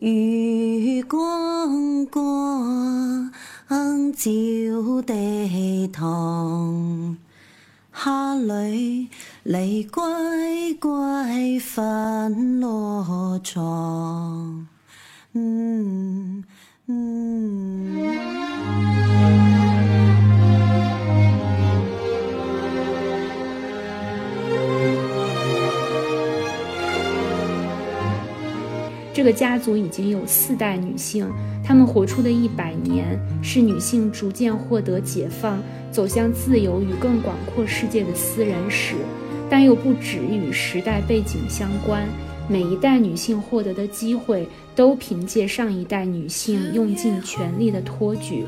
月光光照地堂，下里离归归分落床。嗯嗯。这个家族已经有四代女性，她们活出的一百年，是女性逐渐获得解放、走向自由与更广阔世界的私人史，但又不只与时代背景相关。每一代女性获得的机会，都凭借上一代女性用尽全力的托举。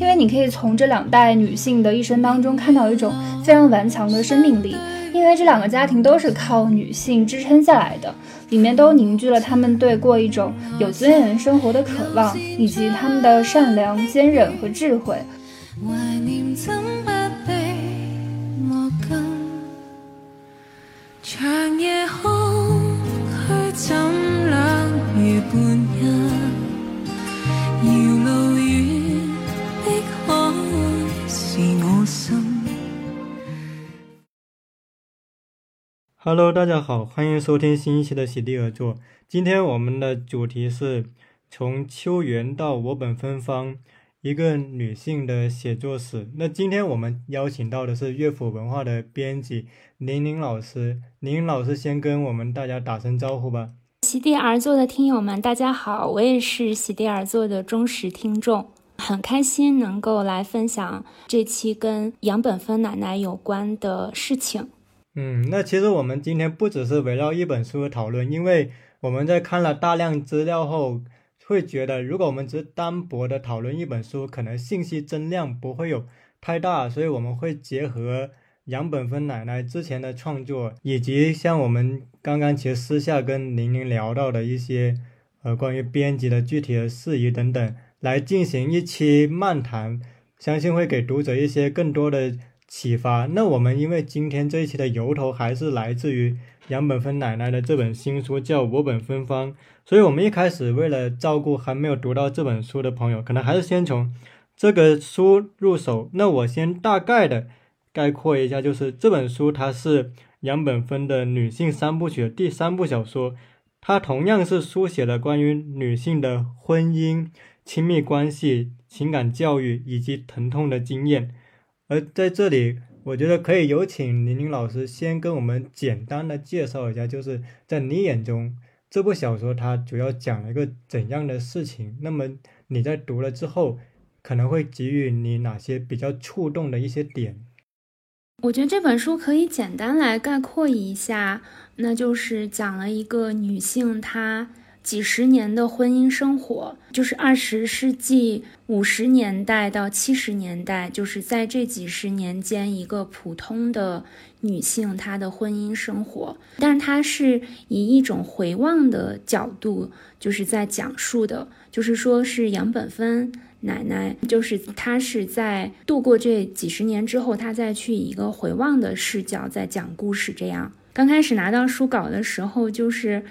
因为你可以从这两代女性的一生当中看到一种非常顽强的生命力。因为这两个家庭都是靠女性支撑下来的，里面都凝聚了他们对过一种有尊严生活的渴望，以及他们的善良、坚韧和智慧。长夜空虚怎冷如半 Hello，大家好，欢迎收听新一期的席地而坐。今天我们的主题是从秋园到我本芬芳，一个女性的写作史。那今天我们邀请到的是乐府文化的编辑宁宁老师。宁宁老师先跟我们大家打声招呼吧。席地而坐的听友们，大家好，我也是席地而坐的忠实听众，很开心能够来分享这期跟杨本芬奶奶有关的事情。嗯，那其实我们今天不只是围绕一本书的讨论，因为我们在看了大量资料后，会觉得如果我们只单薄的讨论一本书，可能信息增量不会有太大，所以我们会结合杨本芬奶奶之前的创作，以及像我们刚刚其实私下跟玲玲聊到的一些呃关于编辑的具体的事宜等等，来进行一期漫谈，相信会给读者一些更多的。启发。那我们因为今天这一期的由头还是来自于杨本芬奶奶的这本新书，叫《我本芬芳》，所以我们一开始为了照顾还没有读到这本书的朋友，可能还是先从这个书入手。那我先大概的概括一下，就是这本书它是杨本芬的女性三部曲的第三部小说，它同样是书写了关于女性的婚姻、亲密关系、情感教育以及疼痛的经验。而在这里，我觉得可以有请玲玲老师先跟我们简单的介绍一下，就是在你眼中，这部小说它主要讲了一个怎样的事情？那么你在读了之后，可能会给予你哪些比较触动的一些点？我觉得这本书可以简单来概括一下，那就是讲了一个女性她。几十年的婚姻生活，就是二十世纪五十年代到七十年代，就是在这几十年间，一个普通的女性她的婚姻生活。但是她是以一种回望的角度，就是在讲述的，就是说是杨本芬奶奶，就是她是在度过这几十年之后，她再去以一个回望的视角在讲故事。这样，刚开始拿到书稿的时候，就是。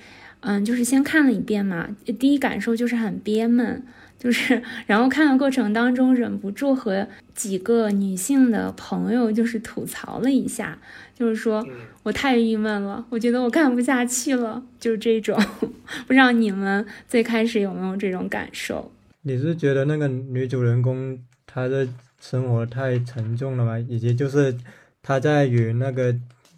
嗯，就是先看了一遍嘛，第一感受就是很憋闷，就是然后看的过程当中忍不住和几个女性的朋友就是吐槽了一下，就是说我太郁闷了，我觉得我看不下去了，就是这种，不知道你们最开始有没有这种感受？你是觉得那个女主人公她的生活太沉重了吗？以及就是她在与那个。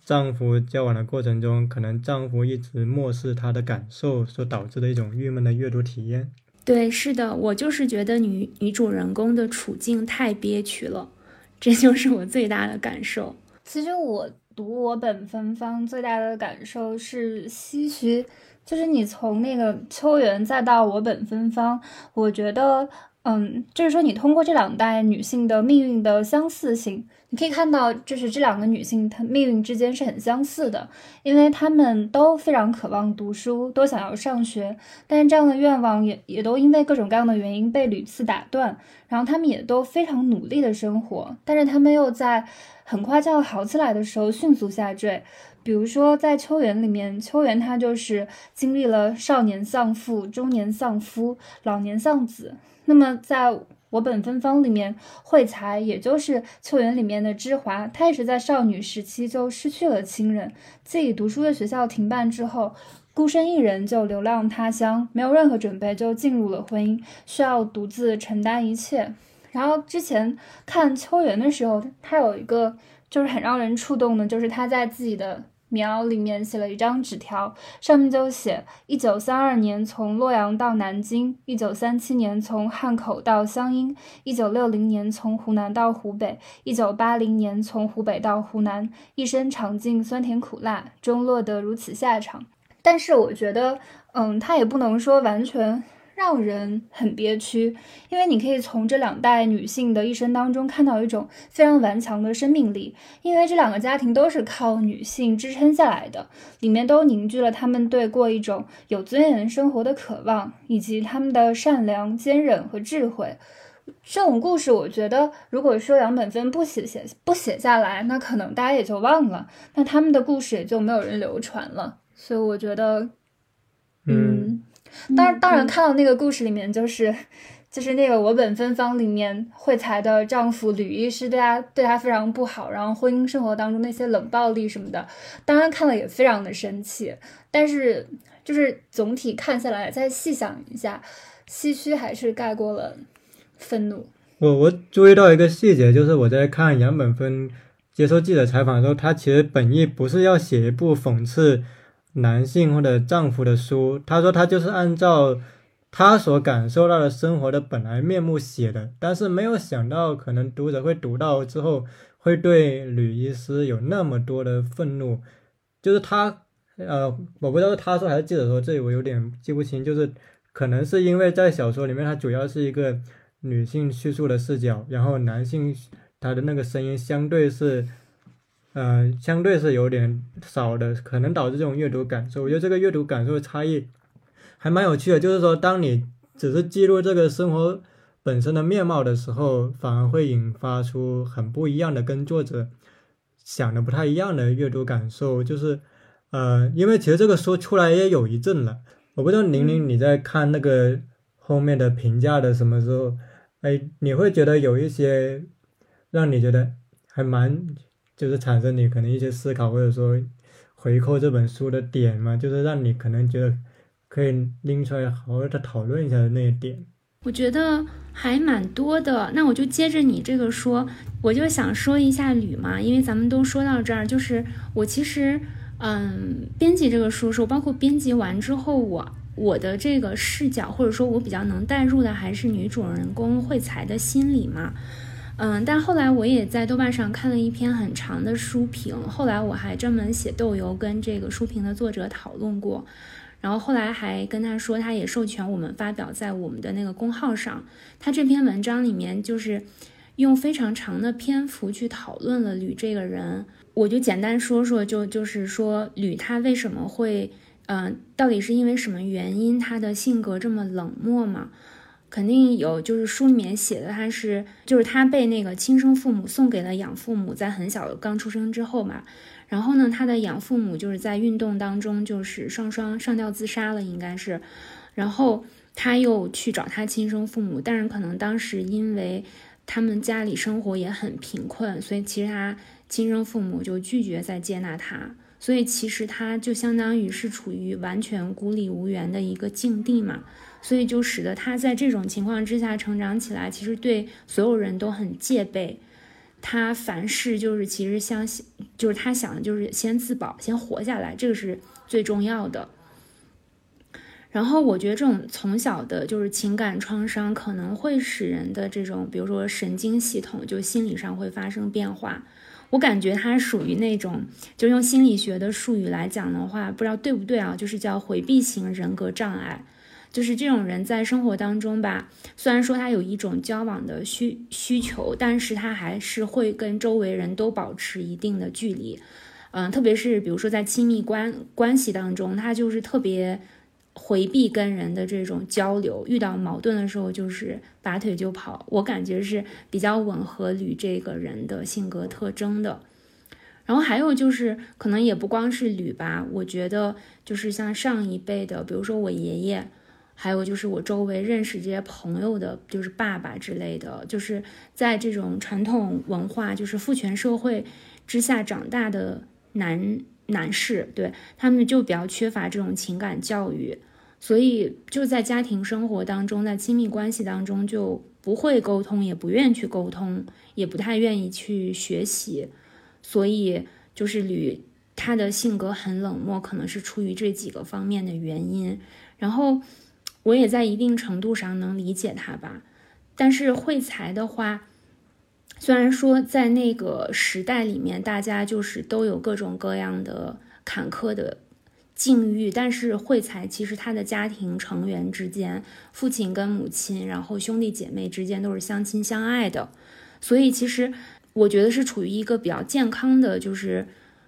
丈夫交往的过程中，可能丈夫一直漠视她的感受，所导致的一种郁闷的阅读体验。对，是的，我就是觉得女女主人公的处境太憋屈了，这就是我最大的感受。其实我读我本芬芳最大的感受是唏嘘，就是你从那个秋园再到我本芬芳，我觉得。嗯，就是说，你通过这两代女性的命运的相似性，你可以看到，就是这两个女性她命运之间是很相似的，因为她们都非常渴望读书，都想要上学，但是这样的愿望也也都因为各种各样的原因被屡次打断，然后她们也都非常努力的生活，但是她们又在很快就要好起来的时候迅速下坠。比如说在秋园里面，秋园她就是经历了少年丧父、中年丧夫、老年丧子。那么在我本芬芳里面，惠才也就是秋园里面的芝华，她也是在少女时期就失去了亲人，自己读书的学校停办之后，孤身一人就流浪他乡，没有任何准备就进入了婚姻，需要独自承担一切。然后之前看秋园的时候，他有一个就是很让人触动的，就是他在自己的。苗里面写了一张纸条，上面就写：一九三二年从洛阳到南京，一九三七年从汉口到湘阴，一九六零年从湖南到湖北，一九八零年从湖北到湖南，一生尝尽酸甜苦辣，终落得如此下场。但是我觉得，嗯，他也不能说完全。让人很憋屈，因为你可以从这两代女性的一生当中看到一种非常顽强的生命力，因为这两个家庭都是靠女性支撑下来的，里面都凝聚了她们对过一种有尊严生活的渴望，以及她们的善良、坚韧和智慧。这种故事，我觉得如果说杨本芬不写写不写下来，那可能大家也就忘了，那他们的故事也就没有人流传了。所以我觉得，嗯。当然，当然，看到那个故事里面，就是，就是那个《我本芬芳》里面，惠才的丈夫吕医师对她对她非常不好，然后婚姻生活当中那些冷暴力什么的，当然看了也非常的生气。但是，就是总体看下来，再细想一下，唏嘘还是盖过了愤怒。我我注意到一个细节，就是我在看杨本芬接受记者采访的时候，他其实本意不是要写一部讽刺。男性或者丈夫的书，他说他就是按照他所感受到的生活的本来面目写的，但是没有想到可能读者会读到之后会对吕医师有那么多的愤怒，就是他呃，我不知道是他说还是记者说，这里我有点记不清，就是可能是因为在小说里面，它主要是一个女性叙述的视角，然后男性他的那个声音相对是。呃，相对是有点少的，可能导致这种阅读感受。我觉得这个阅读感受的差异还蛮有趣的，就是说，当你只是记录这个生活本身的面貌的时候，反而会引发出很不一样的、跟作者想的不太一样的阅读感受。就是，呃，因为其实这个书出来也有一阵了，我不知道玲玲你在看那个后面的评价的什么时候，哎，你会觉得有一些让你觉得还蛮。就是产生你可能一些思考，或者说回扣这本书的点嘛，就是让你可能觉得可以拎出来好好的讨论一下的那些点。我觉得还蛮多的，那我就接着你这个说，我就想说一下吕嘛，因为咱们都说到这儿，就是我其实嗯，编辑这个书时候，包括编辑完之后，我我的这个视角，或者说我比较能带入的，还是女主人公惠才的心理嘛。嗯，但后来我也在豆瓣上看了一篇很长的书评，后来我还专门写豆油跟这个书评的作者讨论过，然后后来还跟他说，他也授权我们发表在我们的那个公号上。他这篇文章里面就是用非常长的篇幅去讨论了吕这个人，我就简单说说，就就是说吕他为什么会，嗯，到底是因为什么原因他的性格这么冷漠嘛？肯定有，就是书里面写的，他是就是他被那个亲生父母送给了养父母，在很小刚出生之后嘛，然后呢，他的养父母就是在运动当中就是双双上吊自杀了，应该是，然后他又去找他亲生父母，但是可能当时因为他们家里生活也很贫困，所以其实他亲生父母就拒绝再接纳他，所以其实他就相当于是处于完全孤立无援的一个境地嘛。所以就使得他在这种情况之下成长起来，其实对所有人都很戒备。他凡事就是其实相信，就是他想的就是先自保，先活下来，这个是最重要的。然后我觉得这种从小的就是情感创伤，可能会使人的这种，比如说神经系统，就心理上会发生变化。我感觉他属于那种，就用心理学的术语来讲的话，不知道对不对啊？就是叫回避型人格障碍。就是这种人在生活当中吧，虽然说他有一种交往的需需求，但是他还是会跟周围人都保持一定的距离，嗯，特别是比如说在亲密关关系当中，他就是特别回避跟人的这种交流，遇到矛盾的时候就是拔腿就跑。我感觉是比较吻合吕这个人的性格特征的。然后还有就是，可能也不光是吕吧，我觉得就是像上一辈的，比如说我爷爷，还有就是我周围认识这些朋友的，就是爸爸之类的，就是在这种传统文化，就是父权社会之下长大的男男士，对他们就比较缺乏这种情感教育，所以就在家庭生活当中，在亲密关系当中就不会沟通，也不愿意去沟通，也不太愿意去学习。所以就是吕他的性格很冷漠，可能是出于这几个方面的原因。然后我也在一定程度上能理解他吧。但是惠才的话，虽然说在那个时代里面，大家就是都有各种各样的坎坷的境遇，但是惠才其实他的家庭成员之间，父亲跟母亲，然后兄弟姐妹之间都是相亲相爱的，所以其实。我觉得是处于一个比较健康的，就是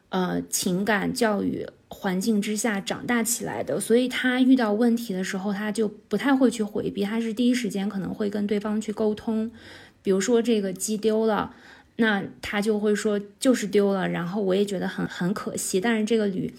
呃情感教育环境之下长大起来的，所以他遇到问题的时候，他就不太会去回避，他是第一时间可能会跟对方去沟通。比如说这个鸡丢了，那他就会说就是丢了，然后我也觉得很很可惜。但是这个驴，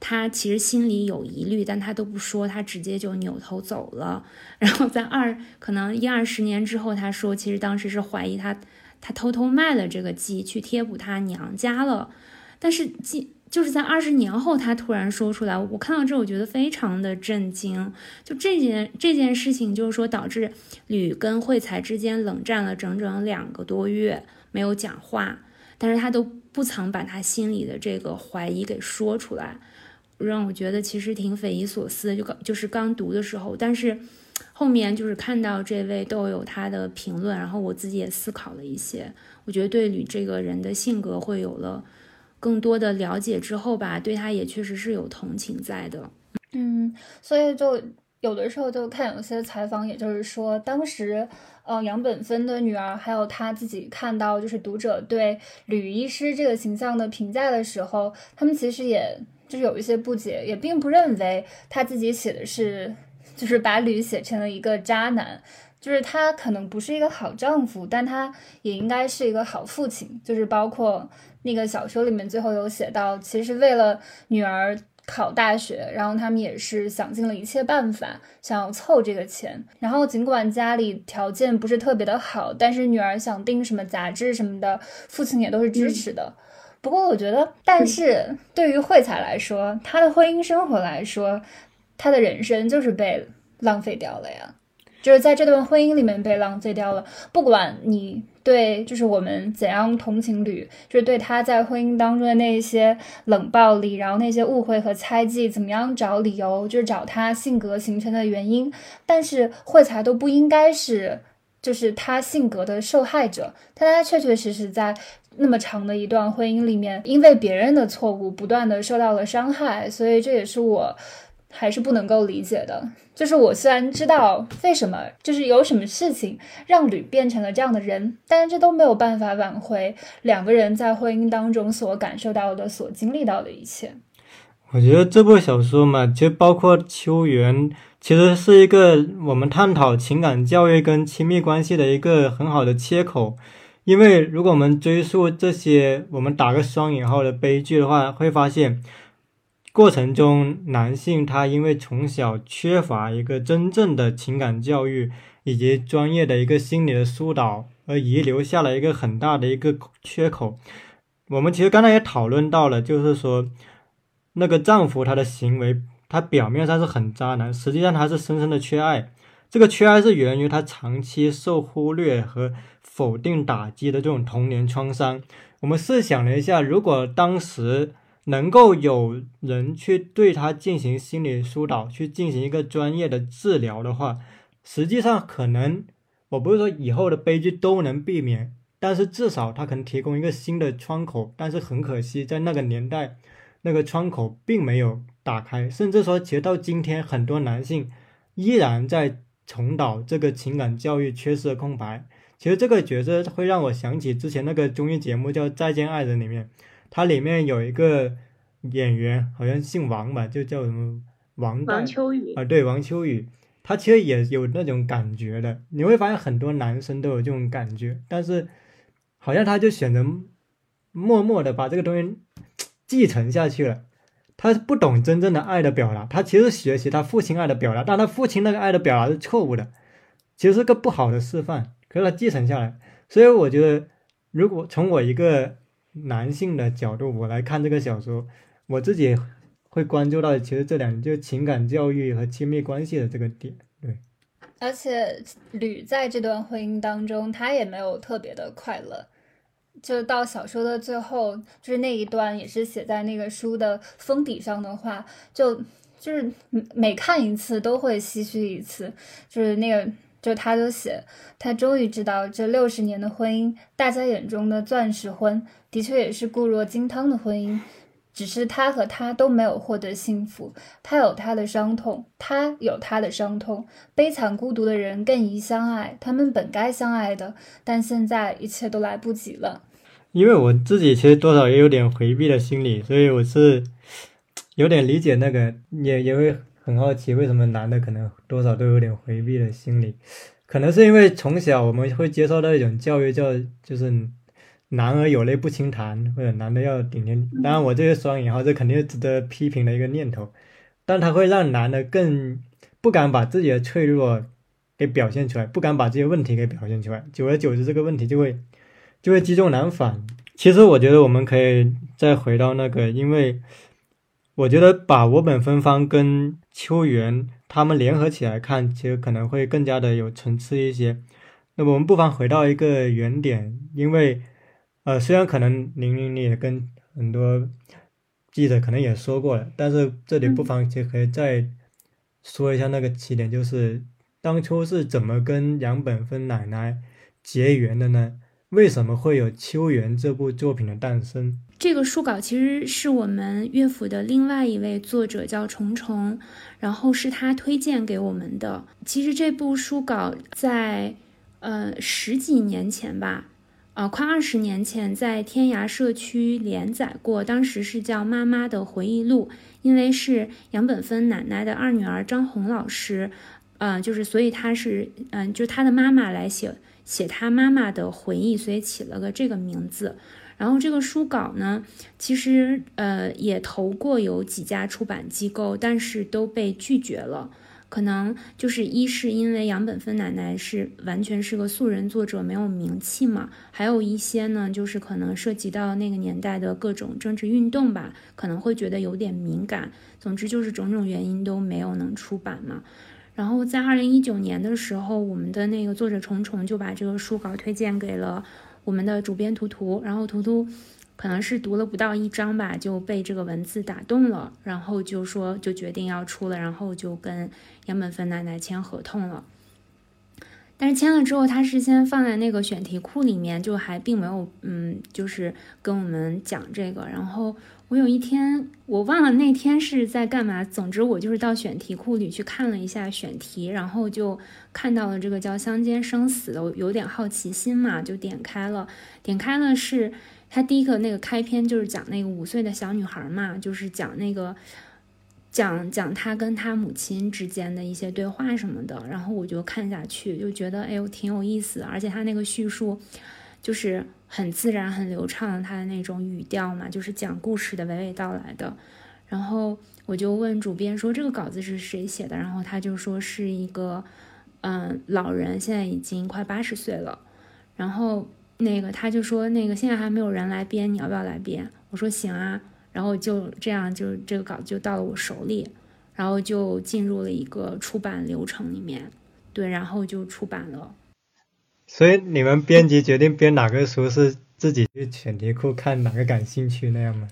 他其实心里有疑虑，但他都不说，他直接就扭头走了。然后在二可能一二十年之后，他说其实当时是怀疑他。他偷偷卖了这个鸡去贴补他娘家了，但是鸡就是在二十年后，他突然说出来，我看到这，我觉得非常的震惊。就这件这件事情，就是说导致吕跟惠才之间冷战了整整两个多月，没有讲话，但是他都不曾把他心里的这个怀疑给说出来，让我觉得其实挺匪夷所思。就刚就是刚读的时候，但是。后面就是看到这位都有他的评论，然后我自己也思考了一些，我觉得对吕这个人的性格会有了更多的了解之后吧，对他也确实是有同情在的。嗯，所以就有的时候就看有些采访，也就是说当时呃杨本芬的女儿还有他自己看到就是读者对吕医师这个形象的评价的时候，他们其实也就是有一些不解，也并不认为他自己写的是。就是把吕写成了一个渣男，就是他可能不是一个好丈夫，但他也应该是一个好父亲。就是包括那个小说里面最后有写到，其实为了女儿考大学，然后他们也是想尽了一切办法想要凑这个钱。然后尽管家里条件不是特别的好，但是女儿想订什么杂志什么的，父亲也都是支持的。不过我觉得，但是对于慧才来说，她的婚姻生活来说。他的人生就是被浪费掉了呀，就是在这段婚姻里面被浪费掉了。不管你对，就是我们怎样同情吕，就是对他在婚姻当中的那些冷暴力，然后那些误会和猜忌，怎么样找理由，就是找他性格形成的原因。但是惠才都不应该是，就是他性格的受害者。但他确确实实在那么长的一段婚姻里面，因为别人的错误不断的受到了伤害，所以这也是我。还是不能够理解的，就是我虽然知道为什么，就是有什么事情让吕变成了这样的人，但是这都没有办法挽回两个人在婚姻当中所感受到的、所经历到的一切。我觉得这部小说嘛，其实包括秋园，其实是一个我们探讨情感教育跟亲密关系的一个很好的切口。因为如果我们追溯这些，我们打个双引号的悲剧的话，会发现。过程中，男性他因为从小缺乏一个真正的情感教育以及专业的一个心理的疏导，而遗留下了一个很大的一个缺口。我们其实刚才也讨论到了，就是说那个丈夫他的行为，他表面上是很渣男，实际上他是深深的缺爱。这个缺爱是源于他长期受忽略和否定打击的这种童年创伤。我们试想了一下，如果当时。能够有人去对他进行心理疏导，去进行一个专业的治疗的话，实际上可能我不是说以后的悲剧都能避免，但是至少他可能提供一个新的窗口。但是很可惜，在那个年代，那个窗口并没有打开，甚至说，其实到今天，很多男性依然在重蹈这个情感教育缺失的空白。其实这个角色会让我想起之前那个综艺节目叫《再见爱人》里面。它里面有一个演员，好像姓王吧，就叫什么王王秋雨啊，对，王秋雨，他其实也有那种感觉的。你会发现很多男生都有这种感觉，但是好像他就选择默默的把这个东西继承下去了。他不懂真正的爱的表达，他其实学习他父亲爱的表达，但他父亲那个爱的表达是错误的，其实是个不好的示范。可是他继承下来，所以我觉得，如果从我一个男性的角度我来看这个小说，我自己会关注到，其实这两就情感教育和亲密关系的这个点，对。而且吕在这段婚姻当中，他也没有特别的快乐。就到小说的最后，就是那一段也是写在那个书的封底上的话，就就是每看一次都会唏嘘一次。就是那个，就他就写，他终于知道这六十年的婚姻，大家眼中的钻石婚，的确也是固若金汤的婚姻。只是他和他都没有获得幸福，他有他的伤痛，他有他的伤痛。悲惨孤独的人更宜相爱，他们本该相爱的，但现在一切都来不及了。因为我自己其实多少也有点回避的心理，所以我是有点理解那个，也也会很好奇为什么男的可能多少都有点回避的心理，可能是因为从小我们会接受到一种教育，叫就是。男儿有泪不轻弹，或者男的要顶天。当然，我这个双引号，这肯定是值得批评的一个念头。但它会让男的更不敢把自己的脆弱给表现出来，不敢把这些问题给表现出来。久而久之，这个问题就会就会积重难返。其实，我觉得我们可以再回到那个，因为我觉得把我本芬芳跟秋园他们联合起来看，其实可能会更加的有层次一些。那么，我们不妨回到一个原点，因为。呃，虽然可能玲玲你也跟很多记者可能也说过了，但是这里不妨就可以再说一下那个起点，就是当初是怎么跟杨本芬奶奶结缘的呢？为什么会有《秋园》这部作品的诞生？这个书稿其实是我们乐府的另外一位作者叫虫虫，然后是他推荐给我们的。其实这部书稿在呃十几年前吧。呃，快二十年前在天涯社区连载过，当时是叫《妈妈的回忆录》，因为是杨本芬奶奶的二女儿张红老师，嗯，就是所以她是，嗯，就她的妈妈来写写她妈妈的回忆，所以起了个这个名字。然后这个书稿呢，其实呃也投过有几家出版机构，但是都被拒绝了。可能就是一是因为杨本芬奶奶是完全是个素人作者，没有名气嘛，还有一些呢，就是可能涉及到那个年代的各种政治运动吧，可能会觉得有点敏感。总之就是种种原因都没有能出版嘛。然后在二零一九年的时候，我们的那个作者虫虫就把这个书稿推荐给了我们的主编图图，然后图图。可能是读了不到一章吧，就被这个文字打动了，然后就说就决定要出了，然后就跟杨本芬奶奶签合同了。但是签了之后，他是先放在那个选题库里面，就还并没有嗯，就是跟我们讲这个。然后我有一天我忘了那天是在干嘛，总之我就是到选题库里去看了一下选题，然后就看到了这个叫《乡间生死》的，我有点好奇心嘛，就点开了，点开了是。他第一个那个开篇就是讲那个五岁的小女孩嘛，就是讲那个讲讲他跟他母亲之间的一些对话什么的，然后我就看下去，就觉得哎呦挺有意思，而且他那个叙述就是很自然、很流畅，他的那种语调嘛，就是讲故事的娓娓道来的。然后我就问主编说这个稿子是谁写的，然后他就说是一个嗯老人，现在已经快八十岁了，然后。那个他就说，那个现在还没有人来编，你要不要来编？我说行啊，然后就这样，就这个稿子就到了我手里，然后就进入了一个出版流程里面，对，然后就出版了。所以你们编辑决定编哪个书，是自己去选题库看哪个感兴趣那样吗？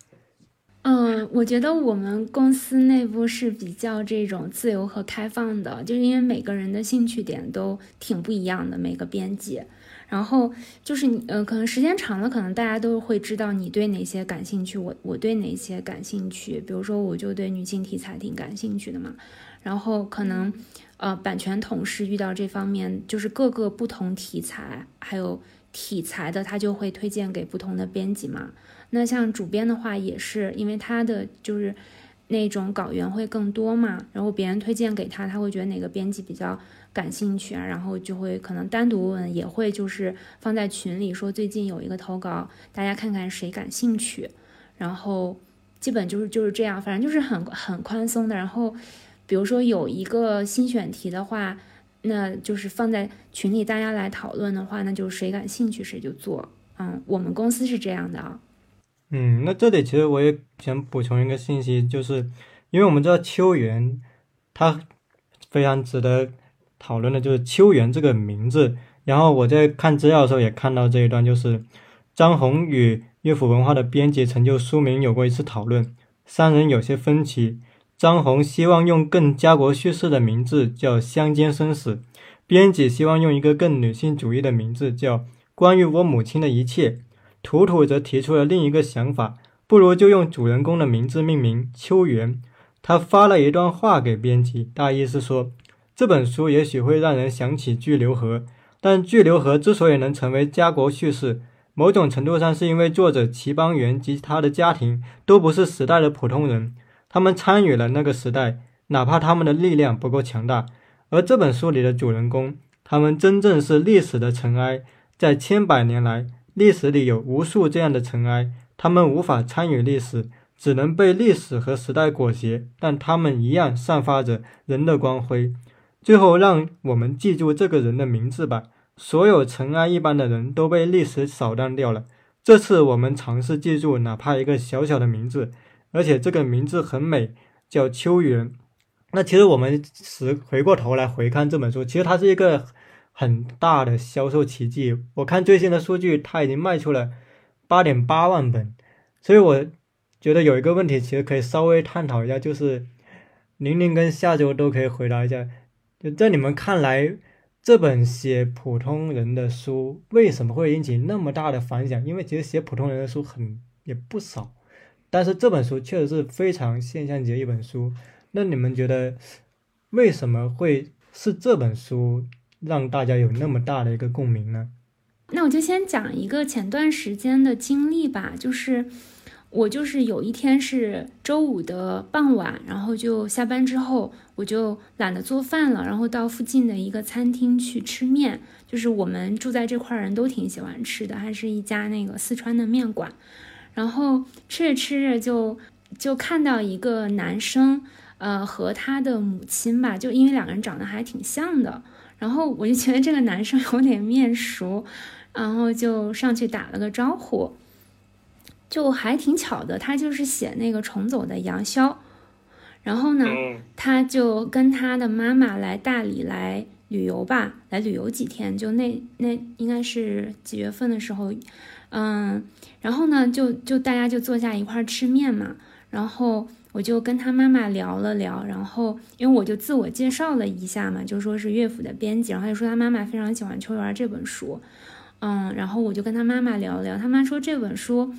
嗯，我觉得我们公司内部是比较这种自由和开放的，就是因为每个人的兴趣点都挺不一样的，每个编辑。然后就是你，呃，可能时间长了，可能大家都会知道你对哪些感兴趣，我我对哪些感兴趣。比如说，我就对女性题材挺感兴趣的嘛。然后可能，呃，版权同事遇到这方面，就是各个不同题材还有题材的，他就会推荐给不同的编辑嘛。那像主编的话，也是因为他的就是。那种稿源会更多嘛，然后别人推荐给他，他会觉得哪个编辑比较感兴趣啊，然后就会可能单独问，也会就是放在群里说最近有一个投稿，大家看看谁感兴趣，然后基本就是就是这样，反正就是很很宽松的。然后比如说有一个新选题的话，那就是放在群里大家来讨论的话，那就谁感兴趣谁就做。嗯，我们公司是这样的啊。嗯，那这里其实我也想补充一个信息，就是因为我们知道秋元，他非常值得讨论的就是秋元这个名字。然后我在看资料的时候也看到这一段，就是张红与乐府文化的编辑成就书名有过一次讨论，三人有些分歧。张红希望用更家国叙事的名字叫《乡间生死》，编辑希望用一个更女性主义的名字叫《关于我母亲的一切》。图图则提出了另一个想法，不如就用主人公的名字命名秋元。他发了一段话给编辑，大意是说，这本书也许会让人想起巨流河，但巨流河之所以能成为家国叙事，某种程度上是因为作者齐邦媛及他的家庭都不是时代的普通人，他们参与了那个时代，哪怕他们的力量不够强大。而这本书里的主人公，他们真正是历史的尘埃，在千百年来。历史里有无数这样的尘埃，他们无法参与历史，只能被历史和时代裹挟，但他们一样散发着人的光辉。最后，让我们记住这个人的名字吧。所有尘埃一般的人都被历史扫荡掉了。这次我们尝试记住哪怕一个小小的名字，而且这个名字很美，叫秋园。那其实我们时回过头来回看这本书，其实它是一个。很大的销售奇迹，我看最新的数据，它已经卖出了八点八万本，所以我觉得有一个问题，其实可以稍微探讨一下，就是玲玲跟下周都可以回答一下，就在你们看来，这本写普通人的书为什么会引起那么大的反响？因为其实写普通人的书很也不少，但是这本书确实是非常现象级的一本书。那你们觉得为什么会是这本书？让大家有那么大的一个共鸣呢？那我就先讲一个前段时间的经历吧，就是我就是有一天是周五的傍晚，然后就下班之后，我就懒得做饭了，然后到附近的一个餐厅去吃面，就是我们住在这块人都挺喜欢吃的，还是一家那个四川的面馆，然后吃着吃着就就看到一个男生，呃，和他的母亲吧，就因为两个人长得还挺像的。然后我就觉得这个男生有点面熟，然后就上去打了个招呼，就还挺巧的，他就是写那个重走的杨潇，然后呢，他就跟他的妈妈来大理来旅游吧，来旅游几天，就那那应该是几月份的时候，嗯，然后呢，就就大家就坐下一块吃面嘛，然后。我就跟他妈妈聊了聊，然后因为我就自我介绍了一下嘛，就说是乐府的编辑，然后他就说他妈妈非常喜欢《秋园》这本书，嗯，然后我就跟他妈妈聊了聊，他妈说这本书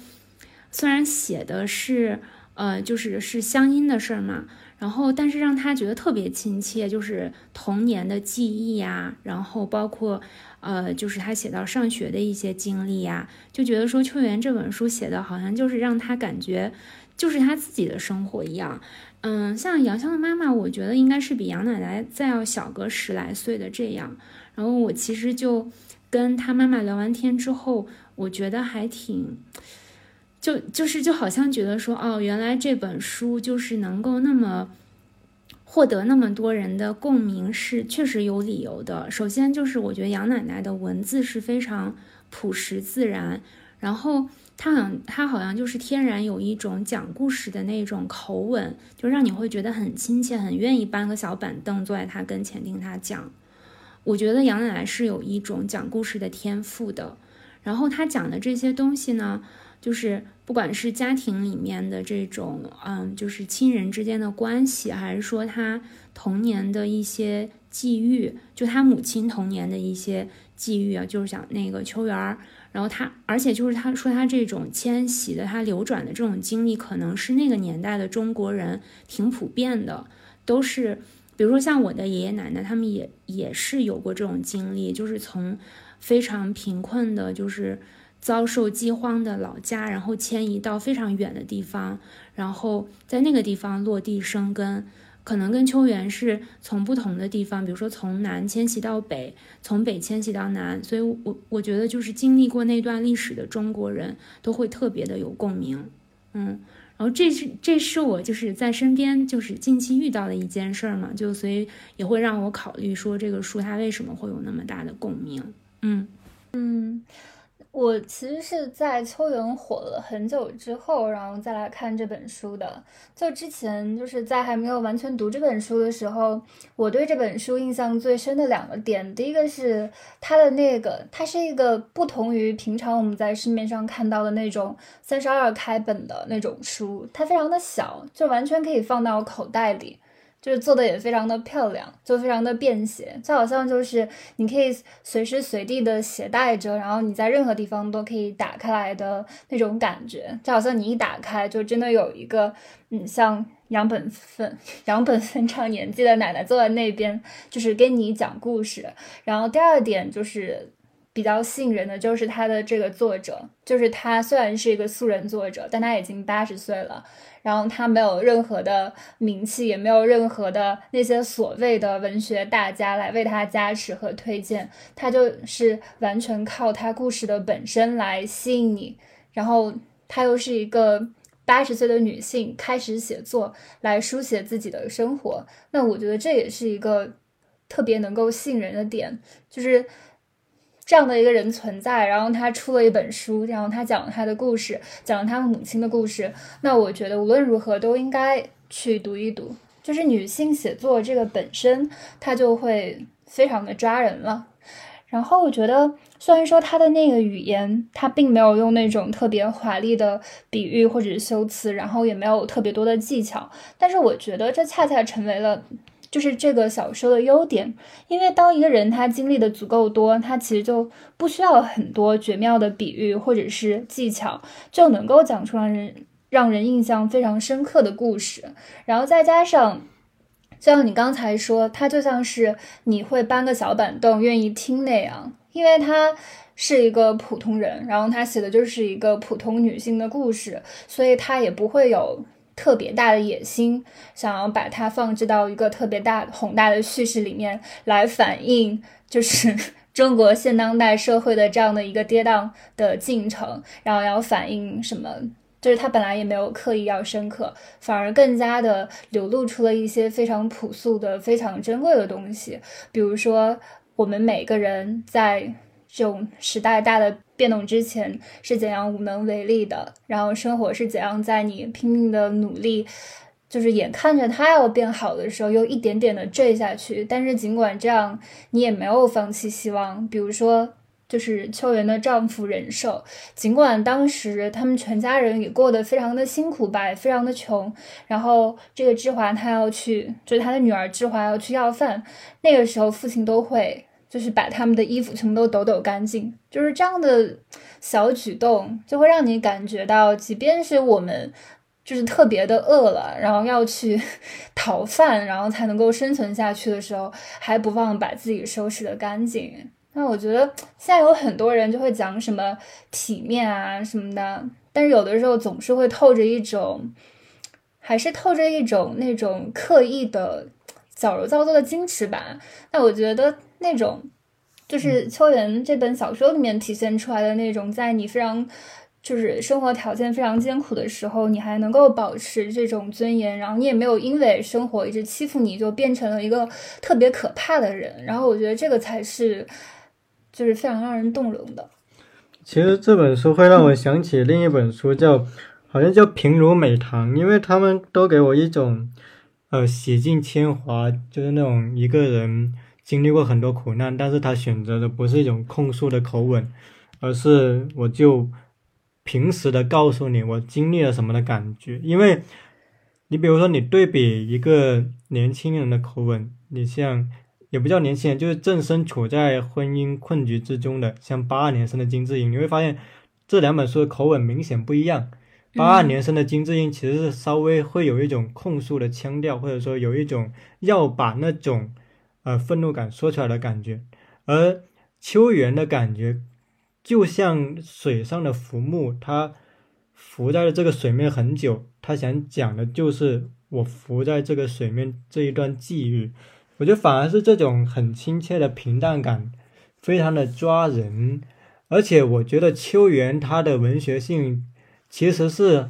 虽然写的是呃就是是乡音的事儿嘛，然后但是让他觉得特别亲切，就是童年的记忆呀，然后包括呃就是他写到上学的一些经历呀，就觉得说《秋园》这本书写的好像就是让他感觉。就是他自己的生活一样，嗯，像杨香的妈妈，我觉得应该是比杨奶奶再要小个十来岁的这样。然后我其实就跟他妈妈聊完天之后，我觉得还挺，就就是就好像觉得说，哦，原来这本书就是能够那么获得那么多人的共鸣，是确实有理由的。首先就是我觉得杨奶奶的文字是非常朴实自然，然后。她好像她好像就是天然有一种讲故事的那种口吻，就让你会觉得很亲切，很愿意搬个小板凳坐在她跟前听她讲。我觉得杨奶奶是有一种讲故事的天赋的。然后她讲的这些东西呢，就是不管是家庭里面的这种，嗯，就是亲人之间的关系，还是说他童年的一些际遇，就他母亲童年的一些际遇啊，就是讲那个秋园儿。然后他，而且就是他说他这种迁徙的、他流转的这种经历，可能是那个年代的中国人挺普遍的，都是，比如说像我的爷爷奶奶，他们也也是有过这种经历，就是从非常贫困的，就是遭受饥荒的老家，然后迁移到非常远的地方，然后在那个地方落地生根。可能跟秋元是从不同的地方，比如说从南迁徙到北，从北迁徙到南，所以我我觉得就是经历过那段历史的中国人都会特别的有共鸣，嗯，然后这是这是我就是在身边就是近期遇到的一件事儿嘛，就所以也会让我考虑说这个书它为什么会有那么大的共鸣，嗯嗯。我其实是在秋元火了很久之后，然后再来看这本书的。就之前就是在还没有完全读这本书的时候，我对这本书印象最深的两个点，第一个是它的那个，它是一个不同于平常我们在市面上看到的那种三十二开本的那种书，它非常的小，就完全可以放到口袋里。就是做的也非常的漂亮，就非常的便携，就好像就是你可以随时随地的携带着，然后你在任何地方都可以打开来的那种感觉，就好像你一打开就真的有一个，嗯，像杨本分杨本分这样年纪的奶奶坐在那边，就是跟你讲故事。然后第二点就是比较吸引人的，就是他的这个作者，就是他虽然是一个素人作者，但他已经八十岁了。然后他没有任何的名气，也没有任何的那些所谓的文学大家来为他加持和推荐，他就是完全靠他故事的本身来吸引你。然后他又是一个八十岁的女性，开始写作来书写自己的生活，那我觉得这也是一个特别能够吸引人的点，就是。这样的一个人存在，然后他出了一本书，然后他讲了他的故事，讲了他母亲的故事。那我觉得无论如何都应该去读一读。就是女性写作这个本身，它就会非常的抓人了。然后我觉得，虽然说他的那个语言，他并没有用那种特别华丽的比喻或者是修辞，然后也没有特别多的技巧，但是我觉得这恰恰成为了。就是这个小说的优点，因为当一个人他经历的足够多，他其实就不需要很多绝妙的比喻或者是技巧，就能够讲出让人让人印象非常深刻的故事。然后再加上，就像你刚才说，他就像是你会搬个小板凳愿意听那样，因为他是一个普通人，然后他写的就是一个普通女性的故事，所以他也不会有。特别大的野心，想要把它放置到一个特别大宏大的叙事里面来反映，就是 中国现当代社会的这样的一个跌宕的进程，然后要反映什么？就是他本来也没有刻意要深刻，反而更加的流露出了一些非常朴素的、非常珍贵的东西，比如说我们每个人在。这种时代大的变动之前是怎样无能为力的，然后生活是怎样在你拼命的努力，就是眼看着它要变好的时候，又一点点的坠下去。但是尽管这样，你也没有放弃希望。比如说，就是秋元的丈夫仁寿，尽管当时他们全家人也过得非常的辛苦吧，也非常的穷。然后这个志华他要去，就是他的女儿志华要去要饭，那个时候父亲都会。就是把他们的衣服全部都抖抖干净，就是这样的小举动，就会让你感觉到，即便是我们就是特别的饿了，然后要去 讨饭，然后才能够生存下去的时候，还不忘把自己收拾的干净。那我觉得现在有很多人就会讲什么体面啊什么的，但是有的时候总是会透着一种，还是透着一种那种刻意的矫揉造作的矜持吧。那我觉得。那种，就是秋元这本小说里面体现出来的那种，在你非常就是生活条件非常艰苦的时候，你还能够保持这种尊严，然后你也没有因为生活一直欺负你就变成了一个特别可怕的人。然后我觉得这个才是，就是非常让人动容的。其实这本书会让我想起另一本书，叫好像叫《平如美棠》，因为他们都给我一种呃洗尽铅华，就是那种一个人。经历过很多苦难，但是他选择的不是一种控诉的口吻，而是我就平时的告诉你我经历了什么的感觉。因为，你比如说你对比一个年轻人的口吻，你像也不叫年轻人，就是正身处在婚姻困局之中的，像八二年生的金智英，你会发现这两本书的口吻明显不一样。八二年生的金智英其实是稍微会有一种控诉的腔调，或者说有一种要把那种。呃，愤怒感说出来的感觉，而秋元的感觉就像水上的浮木，它浮在了这个水面很久。他想讲的就是我浮在这个水面这一段际遇。我觉得反而是这种很亲切的平淡感，非常的抓人。而且我觉得秋元他的文学性其实是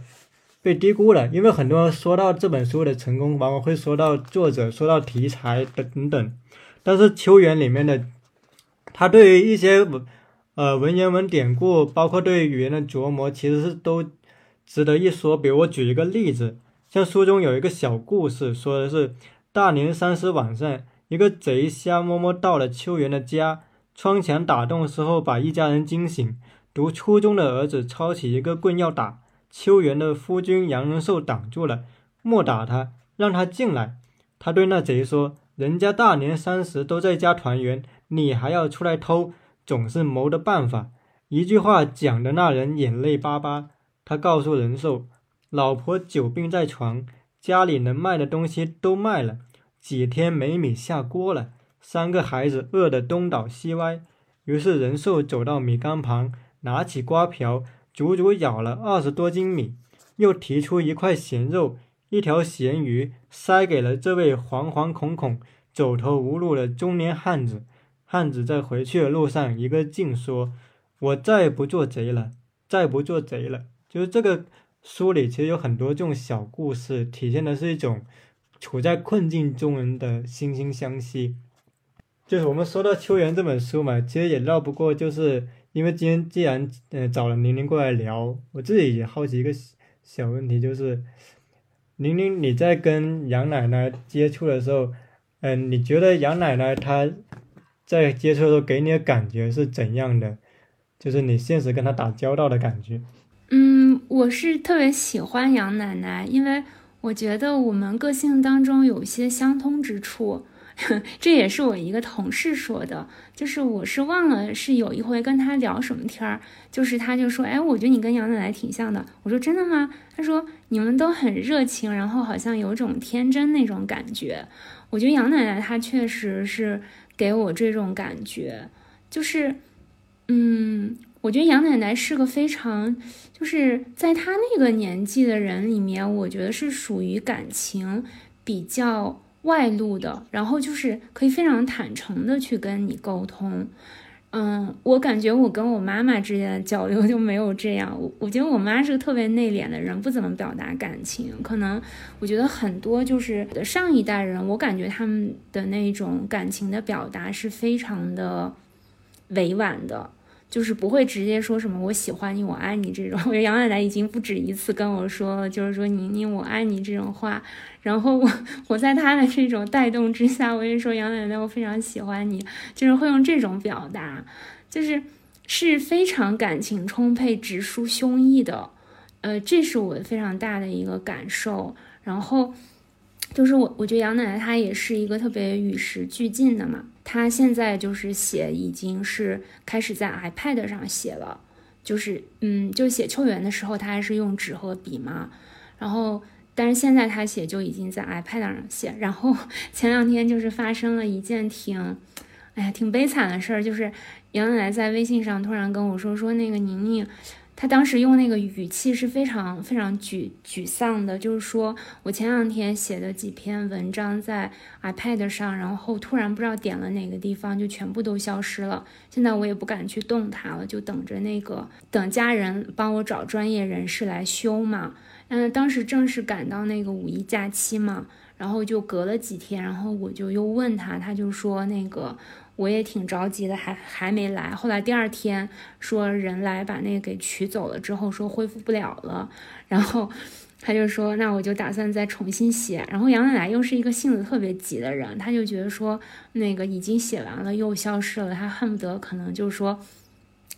被低估了，因为很多人说到这本书的成功，往往会说到作者，说到题材等等。但是秋园里面的他对于一些呃文言文典故，包括对语言的琢磨，其实是都值得一说。比如我举一个例子，像书中有一个小故事，说的是大年三十晚上，一个贼瞎摸摸到了秋园的家。窗墙打洞时候，把一家人惊醒。如初中的儿子抄起一个棍要打秋元的夫君杨仁寿，挡住了，莫打他，让他进来。他对那贼说：“人家大年三十都在家团圆，你还要出来偷，总是谋的办法。”一句话讲的那人眼泪巴巴。他告诉仁寿：“老婆久病在床，家里能卖的东西都卖了，几天没米下锅了。”三个孩子饿得东倒西歪，于是仁寿走到米缸旁，拿起瓜瓢，足足舀了二十多斤米，又提出一块咸肉、一条咸鱼，塞给了这位惶惶恐恐、走投无路的中年汉子。汉子在回去的路上，一个劲说：“我再也不做贼了，再也不做贼了。”就是这个书里其实有很多这种小故事，体现的是一种处在困境中人的惺惺相惜。就是我们说到《秋园》这本书嘛，其实也绕不过，就是因为今天既然呃找了宁宁过来聊，我自己也好奇一个小问题，就是宁宁你在跟杨奶奶接触的时候，嗯，你觉得杨奶奶她在接触的时候给你的感觉是怎样的？就是你现实跟她打交道的感觉？嗯，我是特别喜欢杨奶奶，因为我觉得我们个性当中有一些相通之处。这也是我一个同事说的，就是我是忘了是有一回跟他聊什么天儿，就是他就说，哎，我觉得你跟杨奶奶挺像的。我说真的吗？他说你们都很热情，然后好像有种天真那种感觉。我觉得杨奶奶她确实是给我这种感觉，就是，嗯，我觉得杨奶奶是个非常，就是在她那个年纪的人里面，我觉得是属于感情比较。外露的，然后就是可以非常坦诚的去跟你沟通，嗯，我感觉我跟我妈妈之间的交流就没有这样，我我觉得我妈是个特别内敛的人，不怎么表达感情，可能我觉得很多就是上一代人，我感觉他们的那种感情的表达是非常的委婉的。就是不会直接说什么“我喜欢你，我爱你”这种。我觉得杨奶奶已经不止一次跟我说了，就是说“宁宁，我爱你”这种话。然后我我在她的这种带动之下，我也说杨奶奶，我非常喜欢你，就是会用这种表达，就是是非常感情充沛、直抒胸臆的。呃，这是我非常大的一个感受。然后。就是我，我觉得杨奶奶她也是一个特别与时俱进的嘛。他现在就是写，已经是开始在 iPad 上写了。就是，嗯，就写秋园的时候，他还是用纸和笔嘛。然后，但是现在他写就已经在 iPad 上写。然后 前两天就是发生了一件挺，哎呀，挺悲惨的事儿，就是杨奶奶在微信上突然跟我说，说那个宁宁。他当时用那个语气是非常非常沮沮丧的，就是说我前两天写的几篇文章在 iPad 上，然后突然不知道点了哪个地方就全部都消失了。现在我也不敢去动它了，就等着那个等家人帮我找专业人士来修嘛。嗯，当时正是赶到那个五一假期嘛，然后就隔了几天，然后我就又问他，他就说那个。我也挺着急的，还还没来。后来第二天说人来把那个给取走了，之后说恢复不了了，然后 他就说那我就打算再重新写。然后杨奶奶又是一个性子特别急的人，他就觉得说那个已经写完了又消失了，他恨不得可能就是说。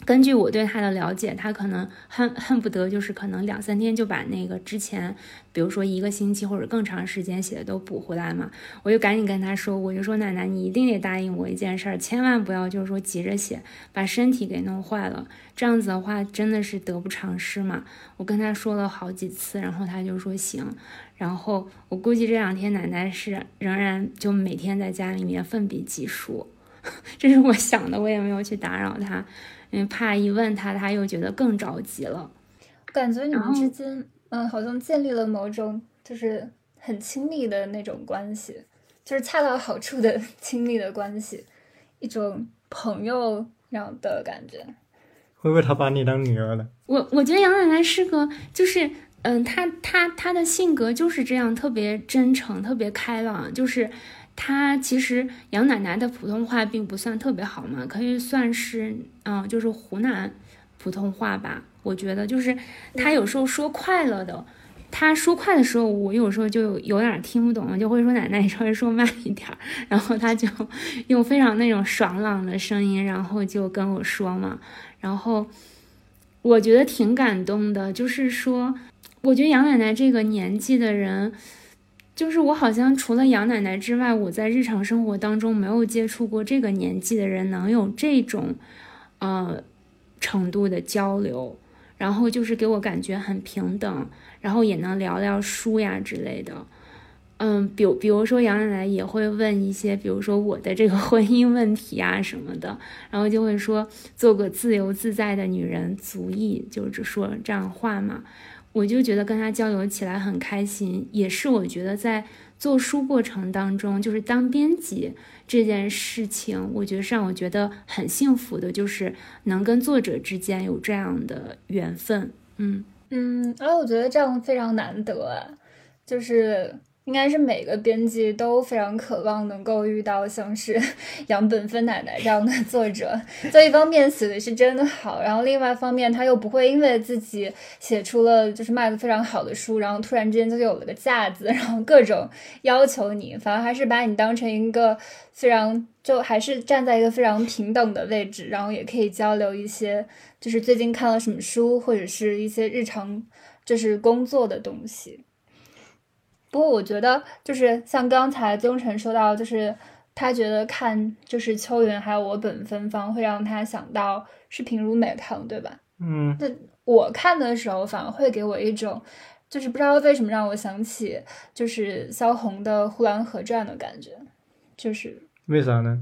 根据我对他的了解，他可能恨恨不得就是可能两三天就把那个之前，比如说一个星期或者更长时间写的都补回来嘛。我就赶紧跟他说，我就说奶奶，你一定得答应我一件事儿，千万不要就是说急着写，把身体给弄坏了。这样子的话真的是得不偿失嘛。我跟他说了好几次，然后他就说行。然后我估计这两天奶奶是仍然就每天在家里面奋笔疾书。这是我想的，我也没有去打扰他，因为怕一问他，他又觉得更着急了。感觉你们之间，嗯，好像建立了某种就是很亲密的那种关系，就是恰到好处的 亲密的关系，一种朋友那样的感觉。会不会他把你当女儿了？我我觉得杨奶奶是个，就是嗯，她她她的性格就是这样，特别真诚，特别开朗。就是她其实杨奶奶的普通话并不算特别好嘛，可以算是嗯，就是湖南普通话吧。我觉得就是她有时候说快了的，她说快的时候，我有时候就有点听不懂，就会说奶奶，稍微说慢一点。然后她就 用非常那种爽朗的声音，然后就跟我说嘛。然后我觉得挺感动的，就是说，我觉得杨奶奶这个年纪的人，就是我好像除了杨奶奶之外，我在日常生活当中没有接触过这个年纪的人能有这种呃程度的交流，然后就是给我感觉很平等，然后也能聊聊书呀之类的。嗯，比比如说杨奶奶也会问一些，比如说我的这个 婚姻问题啊什么的，然后就会说做个自由自在的女人足矣，就是说这样话嘛。我就觉得跟他交流起来很开心，也是我觉得在做书过程当中，就是当编辑这件事情，我觉得让我觉得很幸福的，就是能跟作者之间有这样的缘分。嗯嗯，而我觉得这样非常难得，就是。应该是每个编辑都非常渴望能够遇到像是 杨本芬奶奶这样的作者，就一方面写的是真的好，然后另外一方面他又不会因为自己写出了就是卖的非常好的书，然后突然之间就有了个架子，然后各种要求你，反而还是把你当成一个非常就还是站在一个非常平等的位置，然后也可以交流一些就是最近看了什么书，或者是一些日常就是工作的东西。不过我觉得，就是像刚才宗晨说到，就是他觉得看就是秋云还有我本芬芳，会让他想到是平如美棠，对吧？嗯。那我看的时候，反而会给我一种，就是不知道为什么让我想起就是萧红的《呼兰河传》的感觉，就是为啥呢？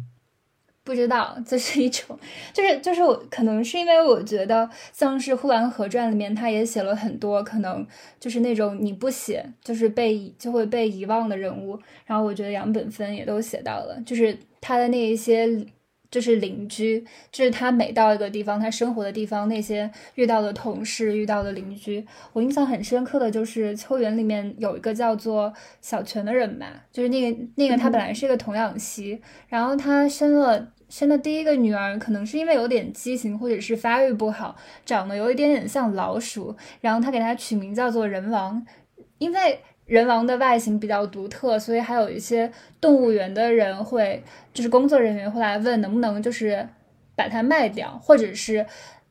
不知道，这是一种，就是就是我可能是因为我觉得像是《呼兰河传》里面，他也写了很多可能就是那种你不写就是被就会被遗忘的人物，然后我觉得杨本芬也都写到了，就是他的那一些就是邻居，就是他每到一个地方，他生活的地方那些遇到的同事、遇到的邻居，我印象很深刻的就是秋园里面有一个叫做小泉的人吧，就是那个那个他本来是一个童养媳，然后他生了。生的第一个女儿，可能是因为有点畸形，或者是发育不好，长得有一点点像老鼠，然后他给他取名叫做人王，因为人王的外形比较独特，所以还有一些动物园的人会，就是工作人员会来问能不能就是把它卖掉，或者是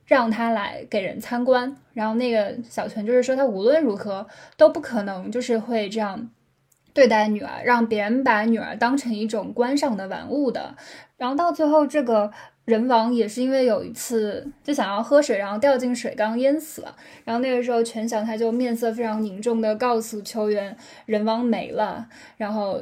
让他来给人参观。然后那个小泉就是说，他无论如何都不可能就是会这样对待女儿，让别人把女儿当成一种观赏的玩物的。然后到最后，这个人王也是因为有一次就想要喝水，然后掉进水缸淹死了。然后那个时候，全祥他就面色非常凝重的告诉秋元，人王没了。然后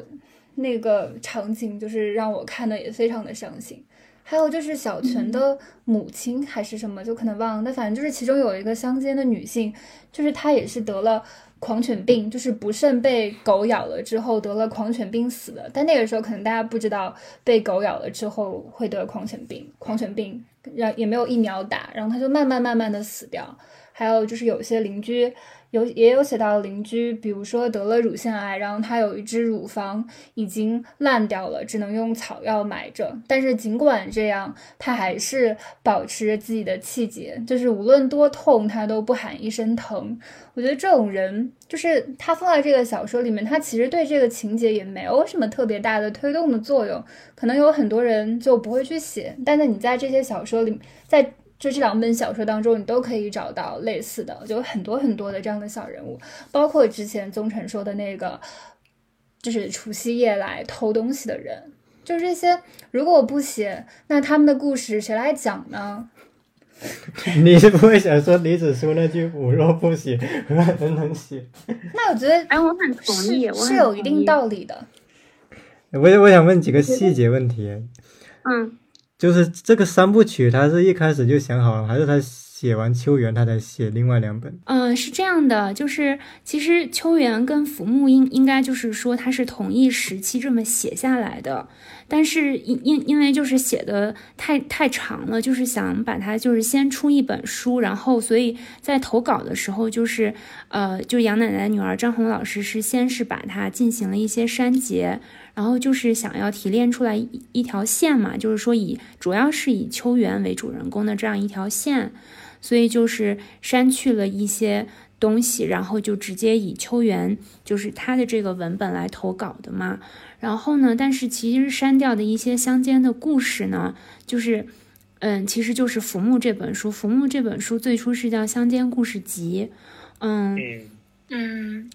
那个场景就是让我看的也非常的伤心。还有就是小泉的母亲还是什么，就可能忘了。但反正就是其中有一个乡间的女性，就是她也是得了。狂犬病就是不慎被狗咬了之后得了狂犬病死的，但那个时候可能大家不知道被狗咬了之后会得狂犬病，狂犬病然也没有疫苗打，然后它就慢慢慢慢的死掉。还有就是有些邻居。有也有写到邻居，比如说得了乳腺癌，然后他有一只乳房已经烂掉了，只能用草药埋着。但是尽管这样，他还是保持着自己的气节，就是无论多痛，他都不喊一声疼。我觉得这种人，就是他放在这个小说里面，他其实对这个情节也没有什么特别大的推动的作用。可能有很多人就不会去写，但是你在这些小说里，在。就这两本小说当中，你都可以找到类似的，就很多很多的这样的小人物，包括之前宗辰说的那个，就是除夕夜来偷东西的人，就是这些。如果我不写，那他们的故事谁来讲呢？你是不会想说李子书那句“我若不写，何人能写”？那我觉得，哎，我很同意，是有一定道理的。我我想问几个细节问题。嗯，就是这个三部曲，他是一开始就想好了，还是他写完秋园他才写另外两本？嗯，是这样的，就是其实秋园跟浮木应应该就是说他是同一时期这么写下来的，但是因因因为就是写的太太长了，就是想把它就是先出一本书，然后所以在投稿的时候就是呃，就杨奶奶女儿张红老师是先是把它进行了一些删节，然后就是想要提炼出来一一条线嘛，就是说以主要是以秋园为主人公的这样一条线。所以就是删去了一些东西，然后就直接以秋园就是他的这个文本来投稿的嘛。然后呢，但是其实删掉的一些乡间的故事呢，就是嗯，其实就是《浮木》这本书，《浮木》这本书最初是叫《乡间故事集》，嗯嗯，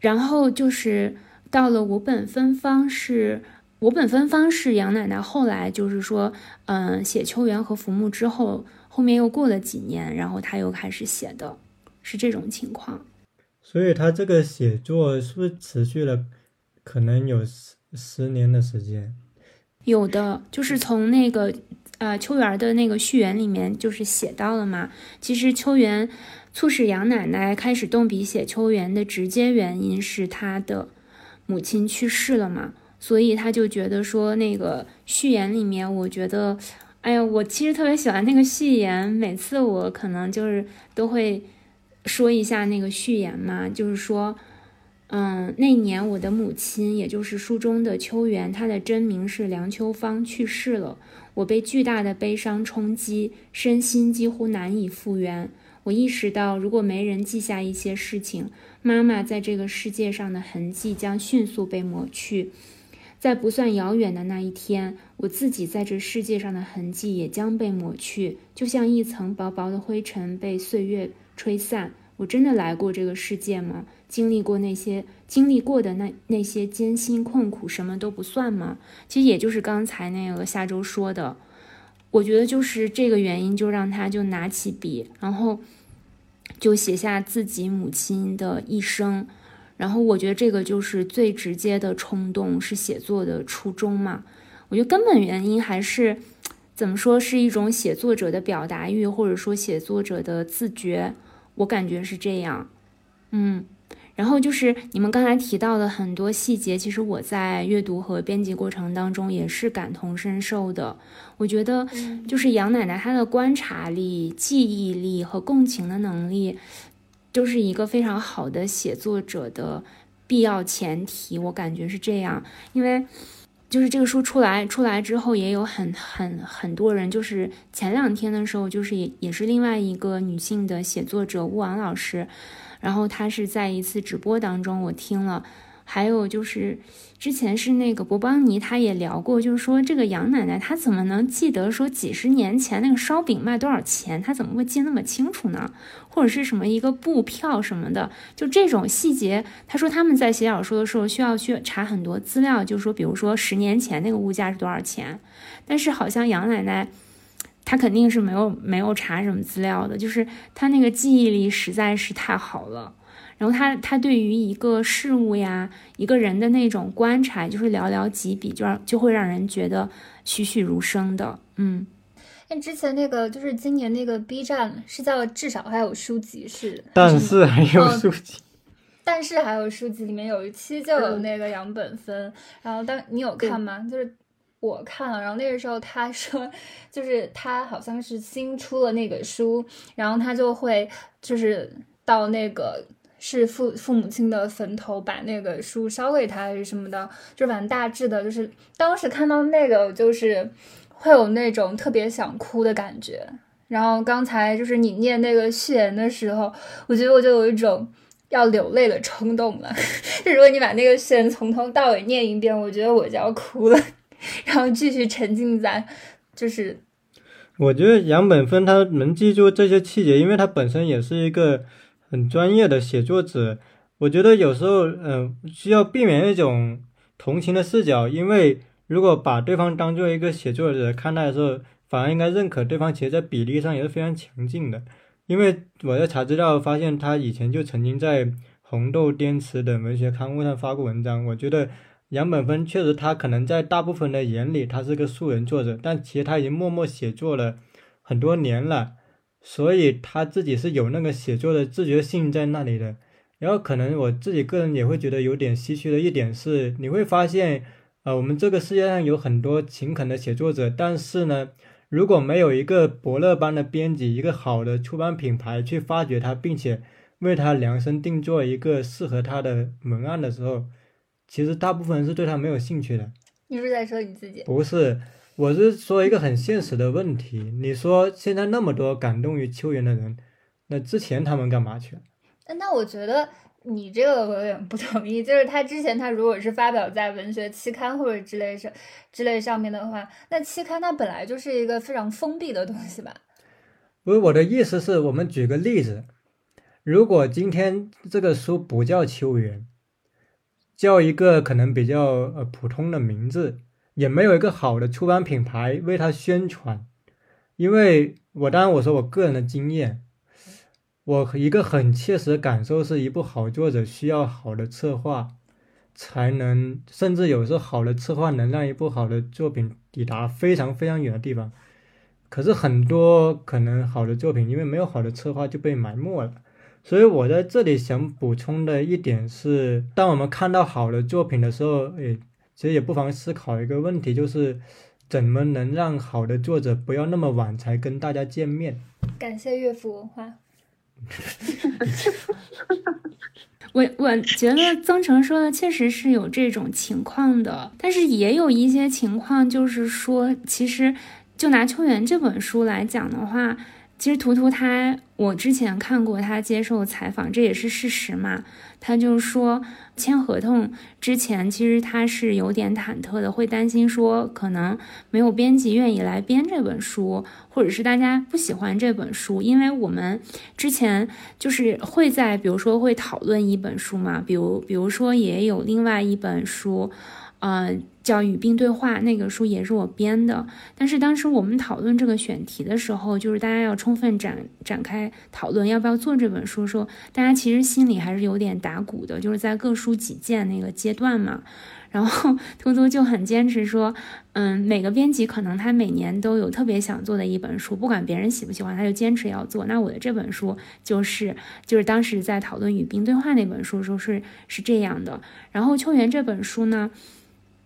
然后就是到了我本芬芳是。我本芬芳是杨奶奶后来就是说，嗯，写秋园和浮木之后。后面又过了几年，然后她又开始写的，是这种情况。所以他这个写作是不是持续了可能有十十年的时间？有的，就是从那个呃秋园的那个序言里面就是写到了嘛。其实秋园促使杨奶奶开始动笔写秋园的直接原因是她的母亲去世了嘛，所以他就觉得说那个序言里面，我觉得。哎呀，我其实特别喜欢那个序言，每次我可能就是都会说一下那个序言嘛，就是说，嗯，那年我的母亲，也就是书中的秋园，她的真名是梁秋芳，去世了。我被巨大的悲伤冲击，身心几乎难以复原。我意识到，如果没人记下一些事情，妈妈在这个世界上的痕迹将迅速被抹去。在不算遥远的那一天，我自己在这世界上的痕迹也将被抹去，就像一层薄薄的灰尘被岁月吹散。我真的来过这个世界吗？经历过那些经历过的那那些艰辛困苦，什么都不算吗？其实也就是刚才那个下周说的，我觉得就是这个原因，就让他就拿起笔，然后就写下自己母亲的一生。然后我觉得这个就是最直接的冲动，是写作的初衷嘛。我觉得根本原因还是怎么说，是一种写作者的表达欲，或者说写作者的自觉。我感觉是这样，嗯。然后就是你们刚才提到的很多细节，其实我在阅读和编辑过程当中也是感同身受的。我觉得就是杨奶奶她的观察力、记忆力和共情的能力。就是一个非常好的写作者的必要前提，我感觉是这样。因为就是这个书出来出来之后，也有很很很多人，就是前两天的时候，就是也也是另外一个女性的写作者乌王老师，然后他是在一次直播当中，我听了。还有就是，之前是那个博邦尼，他也聊过，就是说这个杨奶奶她怎么能记得说几十年前那个烧饼卖多少钱？她怎么会记那么清楚呢？或者是什么一个布票什么的，就这种细节，他说他们在写小说的时候需要去查很多资料，就是说，比如说十年前那个物价是多少钱？但是好像杨奶奶，她肯定是没有没有查什么资料的，就是他那个记忆力实在是太好了。然后他他对于一个事物呀，一个人的那种观察，就是寥寥几笔，就让就会让人觉得栩栩如生的。嗯，那之前那个就是今年那个 B 站是叫至少还有书籍是，但是还有书籍，但是还有书籍里面有一期就有那个杨本芬，然后当你有看吗？就是我看了，然后那个时候他说，就是他好像是新出了那个书，然后他就会就是到那个。是父父母亲的坟头，把那个书烧给他还是什么的，就反正大致的，就是当时看到那个，就是会有那种特别想哭的感觉。然后刚才就是你念那个序言的时候，我觉得我就有一种要流泪的冲动了。就如果你把那个序言从头到尾念一遍，我觉得我就要哭了。然后继续沉浸在，就是，我觉得杨本芬他能记住这些细节，因为他本身也是一个。很专业的写作者，我觉得有时候，嗯，需要避免一种同情的视角，因为如果把对方当做一个写作者看待的时候，反而应该认可对方，其实在比例上也是非常强劲的。因为我在查资料发现，他以前就曾经在红豆、滇池等文学刊物上发过文章。我觉得，杨本芬确实，他可能在大部分的眼里，他是个素人作者，但其实他已经默默写作了很多年了，所以他自己是有那个写作的自觉性在那里的。然后可能我自己个人也会觉得有点唏嘘的一点是，你会发现，呃，我们这个世界上有很多勤恳的写作者，但是呢，如果没有一个伯乐般的编辑，一个好的出版品牌去发掘他，并且为他量身定做一个适合他的文案的时候，其实大部分人是对他没有兴趣的。你是在说你自己？不是，我是说一个很现实的问题。你说现在那么多感动于秋园的人，那之前他们干嘛去了？那我觉得你这个我有点不同意，就是他之前他如果是发表在文学期刊或者之类上之类上面的话，那期刊它本来就是一个非常封闭的东西吧？不是，我的意思是我们举个例子，如果今天这个书不叫秋园，叫一个可能比较呃普通的名字，也没有一个好的出版品牌为它宣传，因为我当然我说我个人的经验。我一个很切实的感受是，一部好作者需要好的策划，才能，甚至有时候好的策划能让一部好的作品抵达非常非常远的地方。可是很多可能好的作品，因为没有好的策划就被埋没了。所以我在这里想补充的一点是，当我们看到好的作品的时候，诶，其实也不妨思考一个问题，就是怎么能让好的作者不要那么晚才跟大家见面。感谢乐府文化。我我觉得曾诚说的确实是有这种情况的，但是也有一些情况，就是说，其实就拿《秋园》这本书来讲的话，其实图图他，我之前看过他接受采访，这也是事实嘛，他就说。签合同之前，其实他是有点忐忑的，会担心说可能没有编辑愿意来编这本书，或者是大家不喜欢这本书。因为我们之前就是会在，比如说会讨论一本书嘛，比如比如说也有另外一本书。呃，叫《与病对话》那个书也是我编的，但是当时我们讨论这个选题的时候，就是大家要充分展展开讨论要不要做这本书，说大家其实心里还是有点打鼓的，就是在各抒己见那个阶段嘛。然后图图就很坚持说，嗯，每个编辑可能他每年都有特别想做的一本书，不管别人喜不喜欢，他就坚持要做。那我的这本书就是就是当时在讨论《与冰对话》那本书时候是是这样的。然后秋园这本书呢？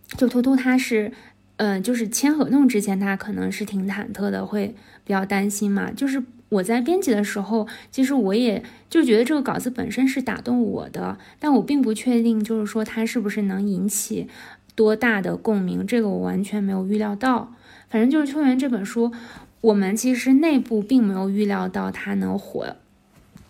就图图他是，嗯，就是签合同之前，他可能是挺忐忑的，会比较担心嘛。就是我在编辑的时候，其实我也就觉得这个稿子本身是打动我的，但我并不确定，就是说它是不是能引起多大的共鸣，这个我完全没有预料到。反正就是《秋园》这本书，我们其实内部并没有预料到它能火。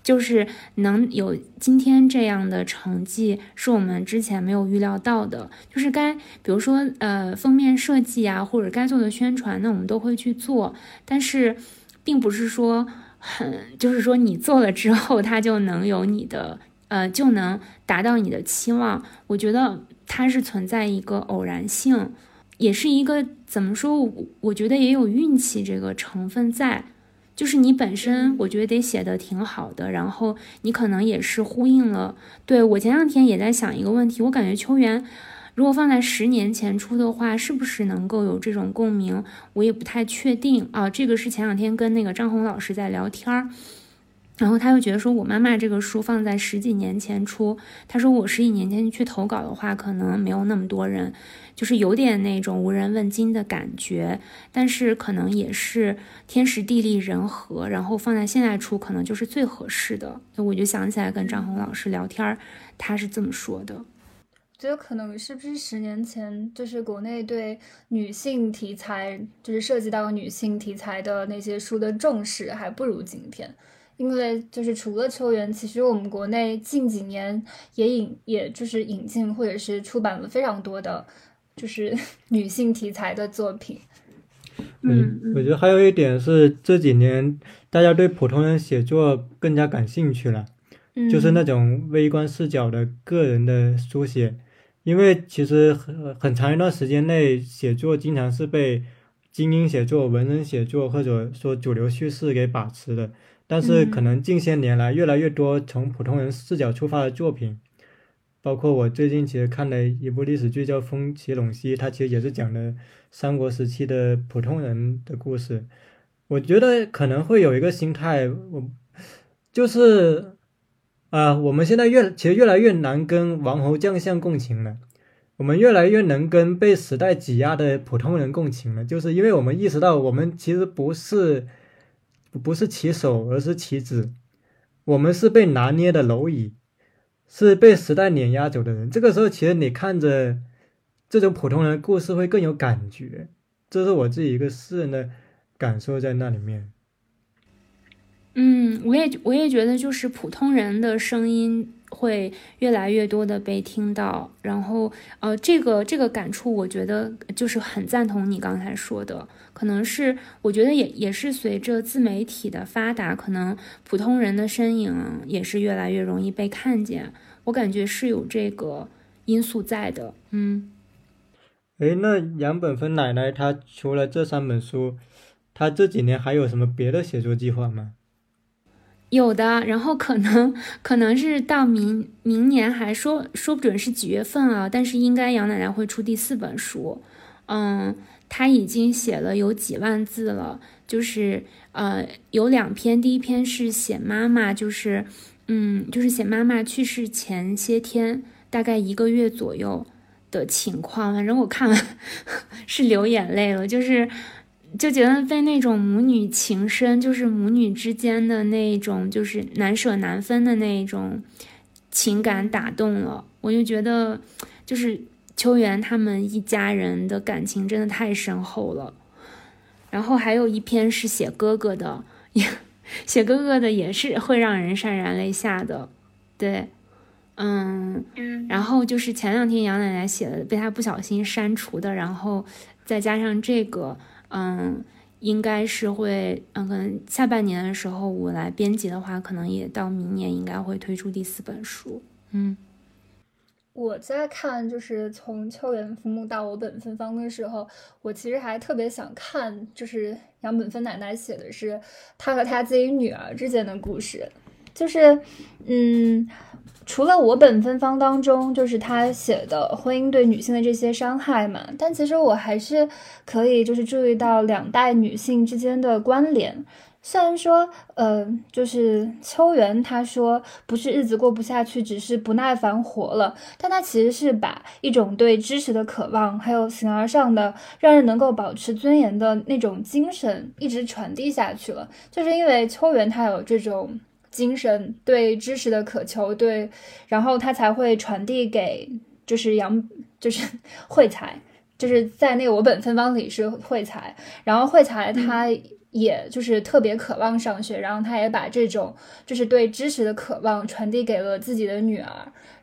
就是能有今天这样的成绩，是我们之前没有预料到的。就是该，比如说，呃，封面设计啊，或者该做的宣传，那我们都会去做。但是，并不是说很，就是说你做了之后，它就能有你的，呃，就能达到你的期望。我觉得它是存在一个偶然性，也是一个怎么说？我觉得也有运气这个成分在。就是你本身，我觉得得写的挺好的，然后你可能也是呼应了。对我前两天也在想一个问题，我感觉秋园如果放在十年前出的话，是不是能够有这种共鸣？我也不太确定啊。这个是前两天跟那个张红老师在聊天儿。然后他又觉得说，我妈妈这个书放在十几年前出，他说我十几年前去投稿的话，可能没有那么多人，就是有点那种无人问津的感觉。但是可能也是天时地利人和，然后放在现在出，可能就是最合适的。那我就想起来跟张红老师聊天，他是这么说的。觉得可能是不是十年前，就是国内对女性题材，就是涉及到女性题材的那些书的重视，还不如今天。因为就是除了秋园，其实我们国内近几年也引，也就是引进或者是出版了非常多的，就是 女性题材的作品。嗯，我觉得还有一点是这几年大家对普通人写作更加感兴趣了，就是那种微观视角的个人的书写。因为其实很很长一段时间内，写作经常是被精英写作、文人写作或者说主流叙事给把持的。但是可能近些年来，越来越多从普通人视角出发的作品，包括我最近其实看了一部历史剧叫《风起陇西》，它其实也是讲的三国时期的普通人的故事。我觉得可能会有一个心态，我就是啊，我们现在越其实越来越难跟王侯将相共情了，我们越来越能跟被时代挤压的普通人共情了，就是因为我们意识到我们其实不是不是棋手，而是棋子，我们是被拿捏的蝼蚁。是被时代碾压走的人，这个时候其实你看着这种普通人的故事会更有感觉，这是我自己一个私人的感受在那里面。嗯，我也我也觉得就是普通人的声音。会越来越多的被听到，然后呃，这个这个感触，我觉得就是很赞同你刚才说的，可能是我觉得也也是随着自媒体的发达，可能普通人的身影也是越来越容易被看见，我感觉是有这个因素在的，嗯。哎，那杨本芬奶奶她除了这三本书，她这几年还有什么别的写作计划吗？有的，然后可能可能是到明明年还说说不准是几月份啊，但是应该杨奶奶会出第四本书，嗯，她已经写了有几万字了，就是呃有两篇，第一篇是写妈妈，就是嗯就是写妈妈去世前些天，大概一个月左右的情况，反正我看完 是流眼泪了，就是。就觉得被那种母女情深，就是母女之间的那种，就是难舍难分的那种情感打动了。我就觉得，就是秋元他们一家人的感情真的太深厚了。然后还有一篇是写哥哥的，写哥哥的也是会让人潸然泪下的。对，嗯，然后就是前两天杨奶奶写的，被他不小心删除的，然后再加上这个。嗯，应该是会，嗯，可能下半年的时候我来编辑的话，可能也到明年应该会推出第四本书。嗯，我在看就是从秋园父母到我本芬芳的时候，我其实还特别想看，就是杨本芬奶奶写的是她和她自己女儿之间的故事，就是，嗯。除了我本芬芳当中，就是他写的婚姻对女性的这些伤害嘛，但其实我还是可以就是注意到两代女性之间的关联。虽然说，呃，就是秋元他说不是日子过不下去，只是不耐烦活了，但他其实是把一种对知识的渴望，还有形而上的让人能够保持尊严的那种精神一直传递下去了。就是因为秋元他有这种。精神对知识的渴求，对，然后他才会传递给，就是杨，就是慧才，就是在那个我本芬芳里是慧才，然后慧才他。也就是特别渴望上学，然后他也把这种就是对知识的渴望传递给了自己的女儿，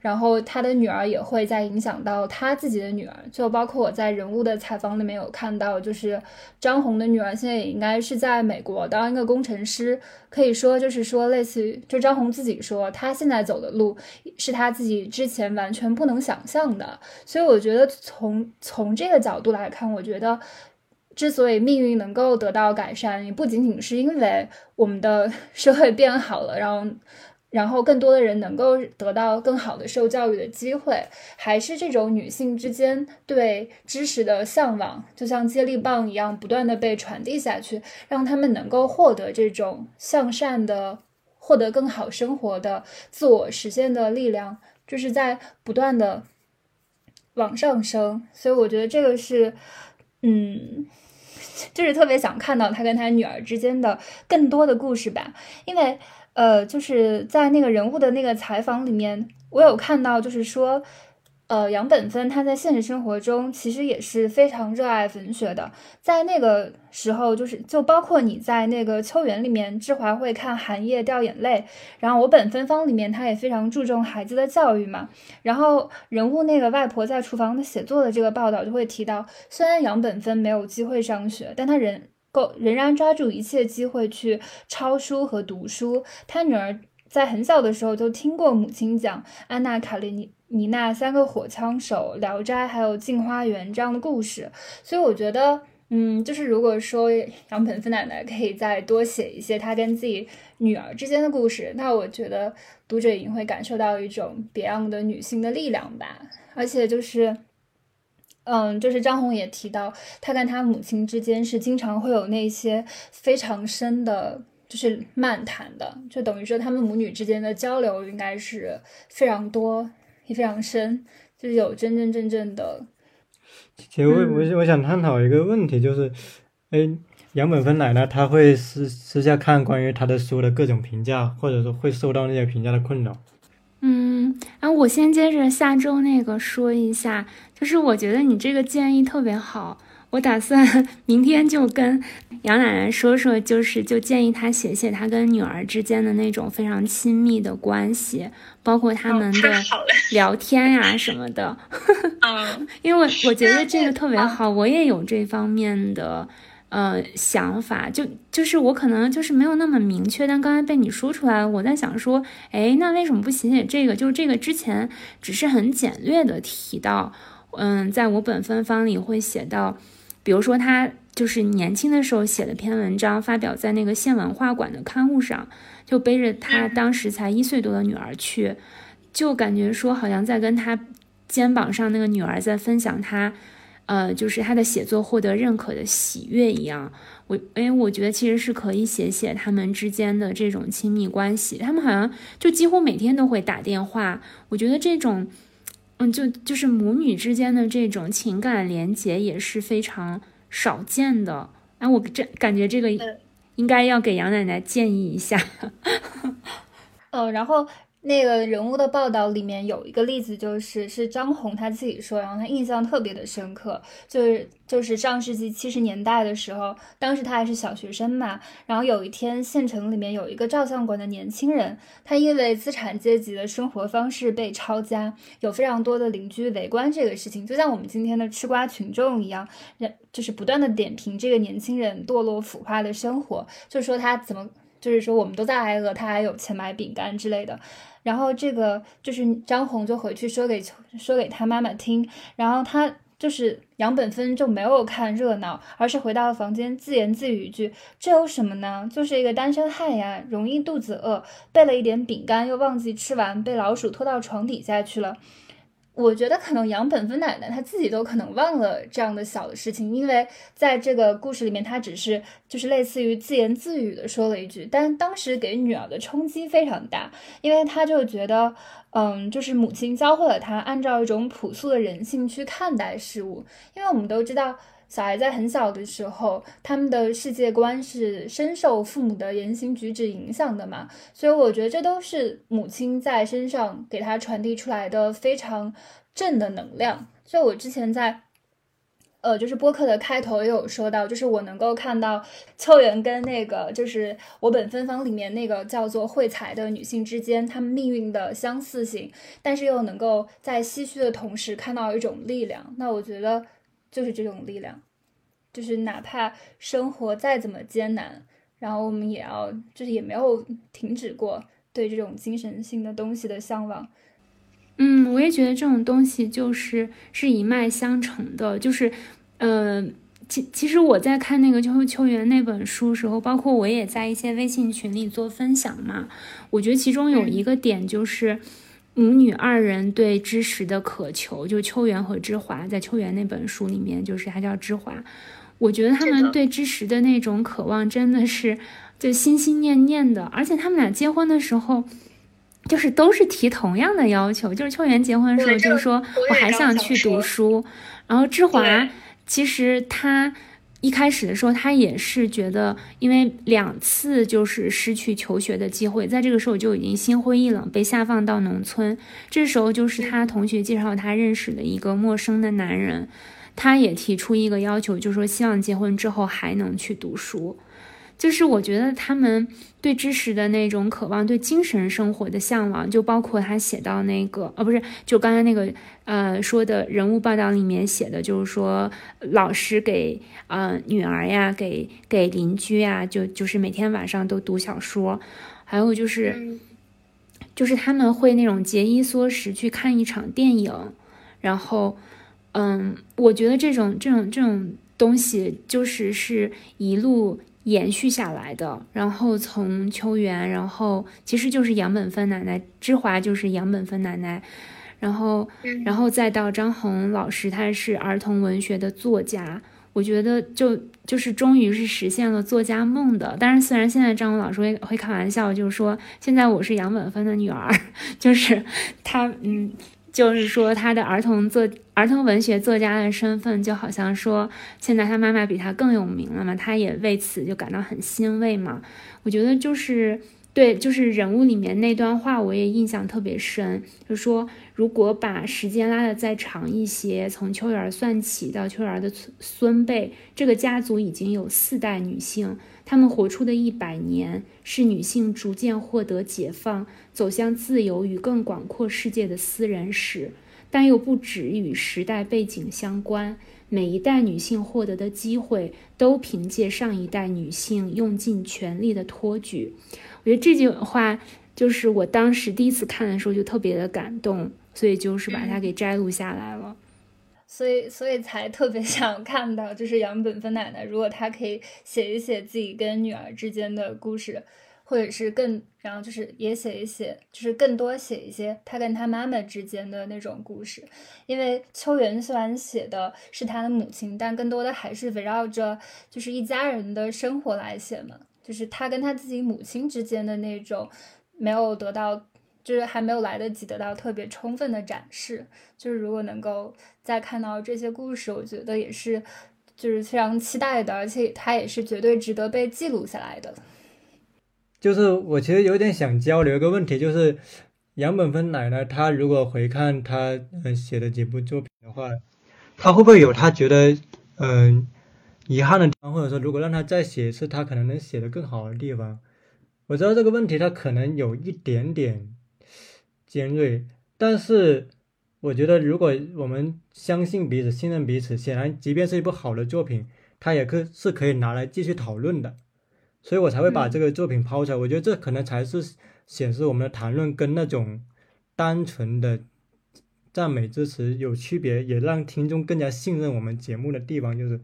然后他的女儿也会再影响到他自己的女儿。就包括我在人物的采访里面有看到，就是张红的女儿现在也应该是在美国当一个工程师，可以说就是说类似于就张红自己说，他现在走的路是他自己之前完全不能想象的。所以我觉得从从这个角度来看，我觉得。之所以命运能够得到改善，也不仅仅是因为我们的社会变好了，然后，然后更多的人能够得到更好的受教育的机会，还是这种女性之间对知识的向往，就像接力棒一样，不断的被传递下去，让他们能够获得这种向善的、获得更好生活的自我实现的力量，就是在不断的往上升。所以我觉得这个是，嗯。就是特别想看到他跟他女儿之间的更多的故事吧，因为呃，就是在那个人物的那个采访里面，我有看到，就是说。呃，杨本芬他在现实生活中其实也是非常热爱文学的，在那个时候，就是就包括你在那个秋园里面，志华会看寒夜掉眼泪，然后我本芬芳里面他也非常注重孩子的教育嘛，然后人物那个外婆在厨房的写作的这个报道就会提到，虽然杨本芬没有机会上学，但他仍够仍然抓住一切机会去抄书和读书，他女儿在很小的时候就听过母亲讲安娜卡列尼。你那三个火枪手、聊斋还有镜花缘这样的故事，所以我觉得，嗯，就是如果说杨本芬奶奶可以再多写一些她跟自己女儿之间的故事，那我觉得读者也会感受到一种别样的女性的力量吧。而且就是，嗯，就是张红也提到，她跟她母亲之间是经常会有那些非常深的，就是漫谈的，就等于说他们母女之间的交流应该是非常多也非常深，就是有真真正正的。其实我我我想探讨一个问题，就是，哎，杨本芬奶奶她会私私下看关于她的书的各种评价，或者说会受到那些评价的困扰。嗯，然后我先接着下周那个说一下，就是我觉得你这个建议特别好。我打算 明天就跟杨奶奶说说，就是就建议她写写她跟女儿之间的那种非常亲密的关系，包括他们的聊天呀什么的。嗯，因为我觉得这个特别好，我也有这方面的呃想法，就就是我可能就是没有那么明确，但刚才被你说出来，我在想说，哎，那为什么不写写这个？就是这个之前只是很简略的提到，嗯，在我本分方里会写到。比如说，他就是年轻的时候写了篇文章，发表在那个县文化馆的刊物上，就背着他当时才一岁多的女儿去，就感觉说好像在跟他肩膀上那个女儿在分享他，呃，就是他的写作获得认可的喜悦一样。我，哎，我觉得其实是可以写写他们之间的这种亲密关系。他们好像就几乎每天都会打电话。我觉得这种。嗯，就就是母女之间的这种情感连结也是非常少见的。哎，我这感觉这个应该要给杨奶奶建议一下。呃，然后。那个人物的报道里面有一个例子，就是是张红他自己说，然后他印象特别的深刻，就是就是上世纪七十年代的时候，当时他还是小学生嘛，然后有一天县城里面有一个照相馆的年轻人，他因为资产阶级的生活方式被抄家，有非常多的邻居围观这个事情，就像我们今天的吃瓜群众一样，就是不断的点评这个年轻人堕落腐化的生活，就说他怎么。就是说，我们都在挨饿，他还有钱买饼干之类的。然后这个就是张红就回去说给说给他妈妈听，然后他就是杨本芬就没有看热闹，而是回到了房间自言自语一句：“这有什么呢？就是一个单身汉呀，容易肚子饿，备了一点饼干又忘记吃完，被老鼠拖到床底下去了。”我觉得可能杨本芬奶奶她自己都可能忘了这样的小的事情，因为在这个故事里面，她只是就是类似于自言自语的说了一句，但当时给女儿的冲击非常大，因为她就觉得，嗯，就是母亲教会了她按照一种朴素的人性去看待事物，因为我们都知道。小孩在很小的时候，他们的世界观是深受父母的言行举止影响的嘛，所以我觉得这都是母亲在身上给他传递出来的非常正的能量。所以我之前在，呃，就是播客的开头也有说到，就是我能够看到秋元跟那个就是我本芬芳里面那个叫做慧才的女性之间，她们命运的相似性，但是又能够在唏嘘的同时看到一种力量。那我觉得。就是这种力量，就是哪怕生活再怎么艰难，然后我们也要，就是也没有停止过对这种精神性的东西的向往。嗯，我也觉得这种东西就是是一脉相承的。就是，呃，其其实我在看那个秋秋园那本书时候，包括我也在一些微信群里做分享嘛，我觉得其中有一个点就是。母女二人对知识的渴求，就秋元和之华在秋元那本书里面，就是他叫之华。我觉得他们对知识的那种渴望，真的是就心心念念的。而且他们俩结婚的时候，就是都是提同样的要求，就是秋元结婚的时候就说我还想去读书，然后之华其实他。一开始的时候，他也是觉得，因为两次就是失去求学的机会，在这个时候就已经心灰意冷，被下放到农村。这时候就是他同学介绍他认识的一个陌生的男人，他也提出一个要求，就说希望结婚之后还能去读书。就是我觉得他们对知识的那种渴望，对精神生活的向往，就包括他写到那个，呃，不是，就刚才那个，呃，说的人物报道里面写的，就是说老师给，呃，女儿呀，给给邻居呀，就就是每天晚上都读小说，还有就是，就是他们会那种节衣缩食去看一场电影，然后，嗯，我觉得这种这种这种。东西就是是一路延续下来的。然后从秋元，然后其实就是杨本芬奶奶，芝华就是杨本芬奶奶，然后然后再到张红老师，他是儿童文学的作家。我觉得就就是终于是实现了作家梦的。但是虽然现在张文老师会会开玩笑，就是说现在我是杨本芬的女儿，就是他嗯，就是说他的儿童作儿童文学作家的身份，就好像说现在他妈妈比他更有名了嘛，他也为此就感到很欣慰嘛。我觉得就是。对，就是人物里面那段话，我也印象特别深。就说如果把时间拉得再长一些，从秋园算起到秋园的孙孙辈，这个家族已经有四代女性，她们活出的一百年，是女性逐渐获得解放、走向自由与更广阔世界的私人史，但又不止与时代背景相关。每一代女性获得的机会，都凭借上一代女性用尽全力的托举。我觉得这句话就是我当时第一次看的时候就特别的感动，所以就是把它给摘录下来了。所以，所以才特别 想看到，就是杨本芬奶奶，如果她可以写一写自己跟女儿之间的故事，或者是更，然后就是也写一写，就是更多写一些她跟她妈妈之间的那种故事。因为秋元虽然写的是她的母亲，但更多的还是围绕着就是一家人的生活来写嘛。就是他跟他自己母亲之间的那种没有得到，就是还没有来得及得到特别充分的展示。就是如果能够再看到这些故事，我觉得也是就是非常期待的，而且他也是绝对值得被记录下来的。就是我其实有点想交流一个问题，就是杨本芬奶奶她如果回看她嗯写的几部作品的话，她会不会有她觉得嗯？遗憾的地方，或者说，如果让他再写一次，他可能能写得更好的地方。我知道这个问题，他可能有一点点尖锐，但是我觉得，如果我们相信彼此、信任彼此，显然，即便是一部好的作品，它也可是可以拿来继续讨论的。所以我才会把这个作品抛出来。我觉得这可能才是显示我们的谈论跟那种单纯的赞美之词有区别，也让听众更加信任我们节目的地方，就是。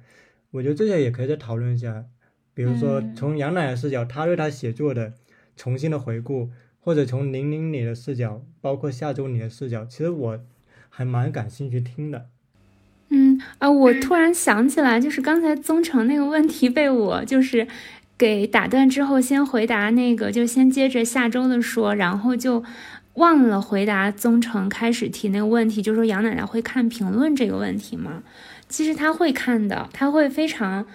我觉得这些也可以再讨论一下，比如说从杨奶奶视角，她对她写作的重新的回顾，或者从玲玲你的视角，包括下周你的视角，其实我还蛮感兴趣听的。嗯啊，我突然想起来，就是刚才宗成那个问题被我就是给打断之后，先回答那个，就先接着下周的说，然后就忘了回答宗成开始提那个问题，就说杨奶奶会看评论这个问题吗？其实他会看的，他会非常，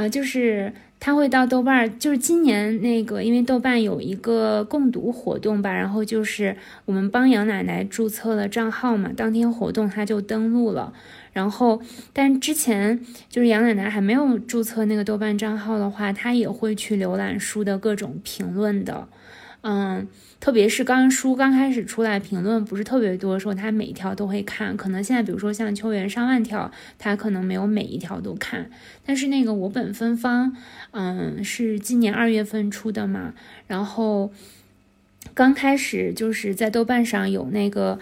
呃，就是他会到豆瓣，就是今年那个，因为豆瓣有一个共读活动吧，然后就是我们帮杨奶奶注册了账号嘛，当天活动他就登录了，然后但之前就是杨奶奶还没有注册那个豆瓣账号的话，他也会去浏览书的各种评论的，嗯。特别是刚书刚开始出来，评论不是特别多的时候，他每一条都会看。可能现在，比如说像秋园上万条，他可能没有每一条都看。但是那个我本芬芳，嗯，是今年二月份出的嘛。然后刚开始就是在豆瓣上有那个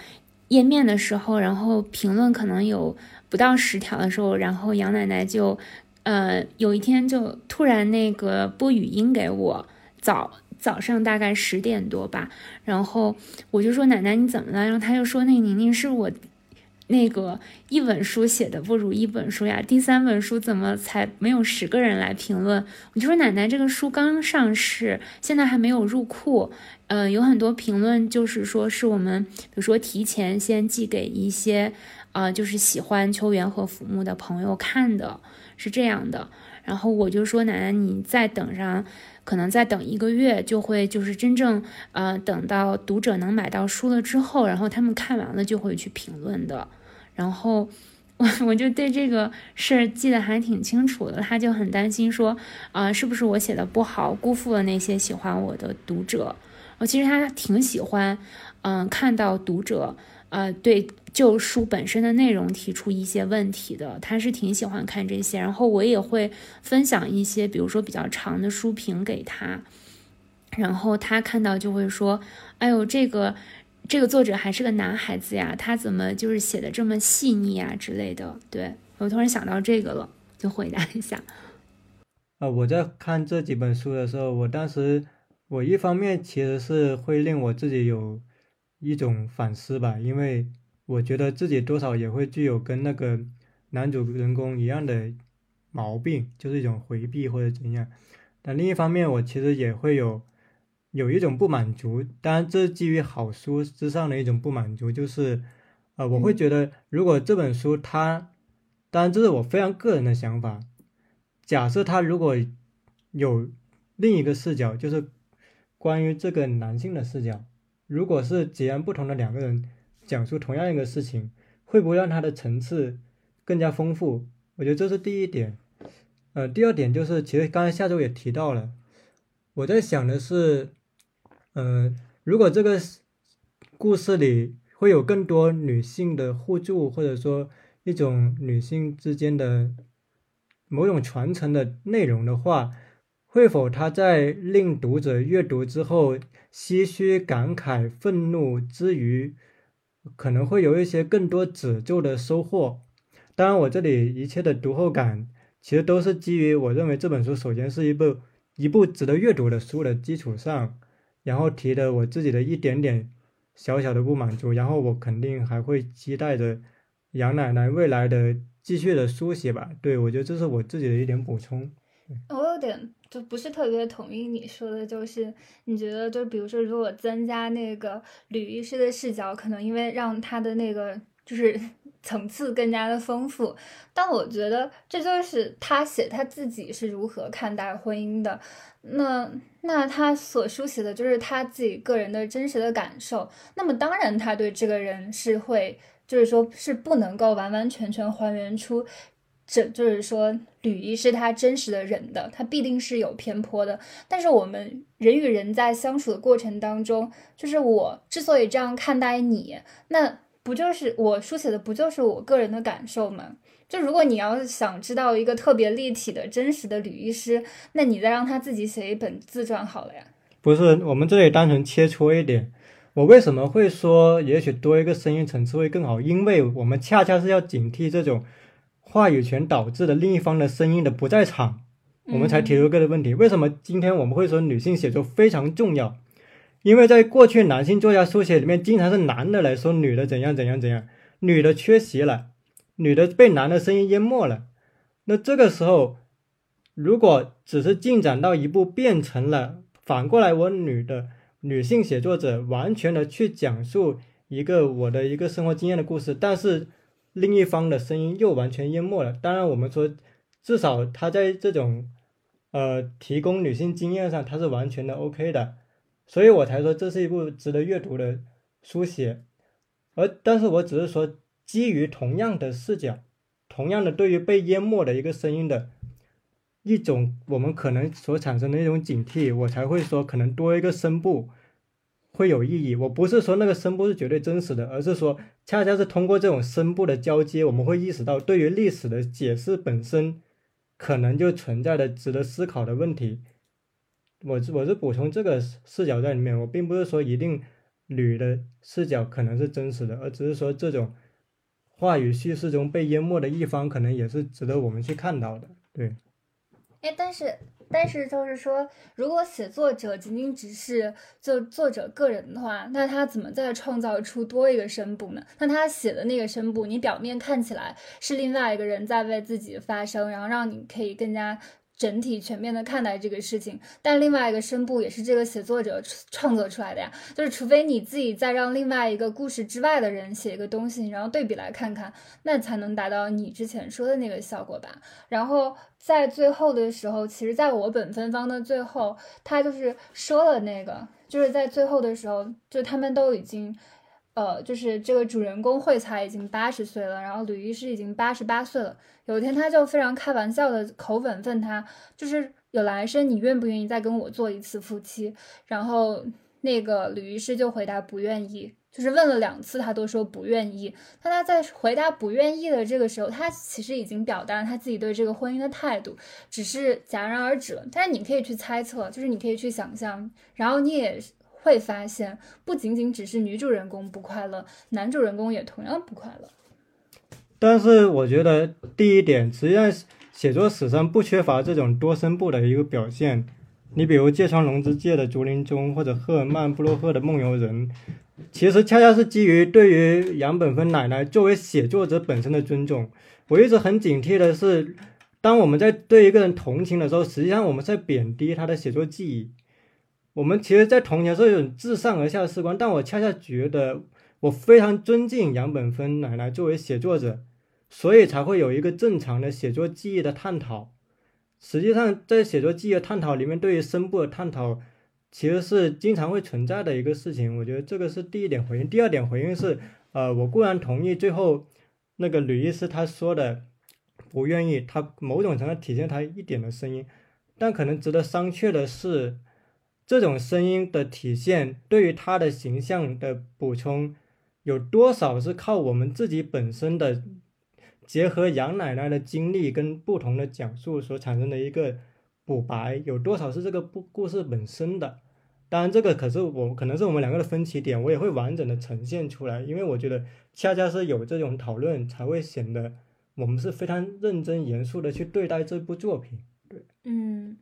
页面的时候，然后评论可能有不到十条的时候，然后杨奶奶就，呃，有一天就突然那个播语音给我，早。早上大概十点多吧，然后我就说奶奶你怎么了？然后他就说那宁宁是我那个一本书写的不如一本书呀，第三本书怎么才没有十个人来评论？我就说奶奶这个书刚上市，现在还没有入库，嗯，有很多评论就是说是我们比如说提前先寄给一些啊就是喜欢秋园和腐木的朋友看的，是这样的。然后我就说奶奶你再等上。可能再等一个月，就会就是真正呃等到读者能买到书了之后，然后他们看完了就会去评论的。然后我我就对这个事儿记得还挺清楚的，他就很担心说啊是不是我写的不好，辜负了那些喜欢我的读者。我其实他挺喜欢，嗯，看到读者。呃，对，就书本身的内容提出一些问题的，他是挺喜欢看这些。然后我也会分享一些，比如说比较长的书评给他，然后他看到就会说：“哎呦，这个这个作者还是个男孩子呀，他怎么就是写的这么细腻啊之类的。”对我突然想到这个了，就回答一下。啊，我在看这几本书的时候，我当时我一方面其实是会令我自己有一种反思吧，因为我觉得自己多少也会具有跟那个男主人公一样的毛病，就是一种回避或者怎样。但另一方面，我其实也会有有一种不满足，当然这是基于好书之上的一种不满足，就是呃，我会觉得如果这本书它，当然这是我非常个人的想法。假设他如果有另一个视角，就是关于这个男性的视角，如果是截然不同的两个人讲述同样一个事情，会不会让他的层次更加丰富？我觉得这是第一点。呃，第二点就是，其实刚才下周也提到了，我在想的是，呃，如果这个故事里会有更多女性的互助，或者说一种女性之间的。某种传承的内容的话，会否他在令读者阅读之后唏嘘、感慨、愤怒之余，可能会有一些更多褶皱的收获？当然，我这里一切的读后感，其实都是基于我认为这本书首先是一部一部值得阅读的书的基础上，然后提的我自己的一点点小小的不满足，然后我肯定还会期待着杨奶奶未来的。继续的书写吧，对我觉得这是我自己的一点补充。我有点就不是特别同意你说的，就是你觉得就比如说，如果增加那个吕医师的视角，可能因为让他的那个就是 层次更加的丰富。但我觉得这就是他写他自己是如何看待婚姻的，那那他所书写的就是他自己个人的真实的感受。那么当然，他对这个人是会。就是说，是不能够完完全全还原出，这就是说吕医是他真实的人的，他必定是有偏颇的。但是我们人与人在相处的过程当中，就是我之所以这样看待你，那不就是我书写的不就是我个人的感受吗？就如果你要想知道一个特别立体的真实的吕医师，那你再让他自己写一本自传好了呀。不是，我们这里单纯切磋一点。我为什么会说也许多一个声音层次会更好？因为我们恰恰是要警惕这种话语权导致的另一方的声音的不在场，我们才提出这个的问题。为什么今天我们会说女性写作非常重要？因为在过去男性作家书写里面，经常是男的来说女的怎样怎样怎样，女的缺席了，女的被男的声音淹没了。那这个时候，如果只是进展到一步变成了反过来，我女的。女性写作者完全的去讲述一个我的一个生活经验的故事，但是另一方的声音又完全淹没了。当然，我们说至少他在这种呃提供女性经验上，他是完全的 OK 的，所以我才说这是一部值得阅读的书写。而但是我只是说基于同样的视角，同样的对于被淹没的一个声音的。一种我们可能所产生的一种警惕，我才会说可能多一个声部会有意义。我不是说那个声部是绝对真实的，而是说恰恰是通过这种声部的交接，我们会意识到对于历史的解释本身可能就存在的值得思考的问题。我我是补充这个视角在里面，我并不是说一定女的视角可能是真实的，而只是说这种话语叙事中被淹没的一方，可能也是值得我们去看到的。对。哎，但是，但是，就是说，如果写作者仅仅只是就作者个人的话，那他怎么再创造出多一个声部呢？那他写的那个声部，你表面看起来是另外一个人在为自己发声，然后让你可以更加。整体全面的看待这个事情，但另外一个声部也是这个写作者创作出来的呀。就是除非你自己再让另外一个故事之外的人写一个东西，然后对比来看看，那才能达到你之前说的那个效果吧。然后在最后的时候，其实在我本分方的最后，他就是说了那个，就是在最后的时候，就他们都已经。呃，就是这个主人公惠才已经八十岁了，然后吕医师已经八十八岁了。有一天，他就非常开玩笑的口吻问他，就是有来生，你愿不愿意再跟我做一次夫妻？然后那个吕医师就回答不愿意，就是问了两次，他都说不愿意。但他在回答不愿意的这个时候，他其实已经表达了他自己对这个婚姻的态度，只是戛然而止了。但是你可以去猜测，就是你可以去想象，然后你也。会发现，不仅仅只是女主人公不快乐，男主人公也同样不快乐。但是我觉得第一点，实际上写作史上不缺乏这种多声部的一个表现。你比如芥川龙之介的竹林中，或者赫尔曼·布洛赫的梦游人，其实恰恰是基于对于杨本芬奶奶作为写作者本身的尊重。我一直很警惕的是，当我们在对一个人同情的时候，实际上我们在贬低他的写作技艺。我们其实，在童年是一种自上而下的视观，但我恰恰觉得，我非常尊敬杨本芬奶奶作为写作者，所以才会有一个正常的写作记忆的探讨。实际上，在写作记忆的探讨里面，对于声部的探讨，其实是经常会存在的一个事情。我觉得这个是第一点回应。第二点回应是，呃，我固然同意最后那个吕医师他说的，不愿意，他某种程度体现他一点的声音，但可能值得商榷的是。这种声音的体现，对于他的形象的补充，有多少是靠我们自己本身的结合杨奶奶的经历跟不同的讲述所产生的一个补白？有多少是这个故故事本身的？当然，这个可是我可能是我们两个的分歧点，我也会完整的呈现出来，因为我觉得恰恰是有这种讨论，才会显得我们是非常认真严肃的去对待这部作品。对，嗯。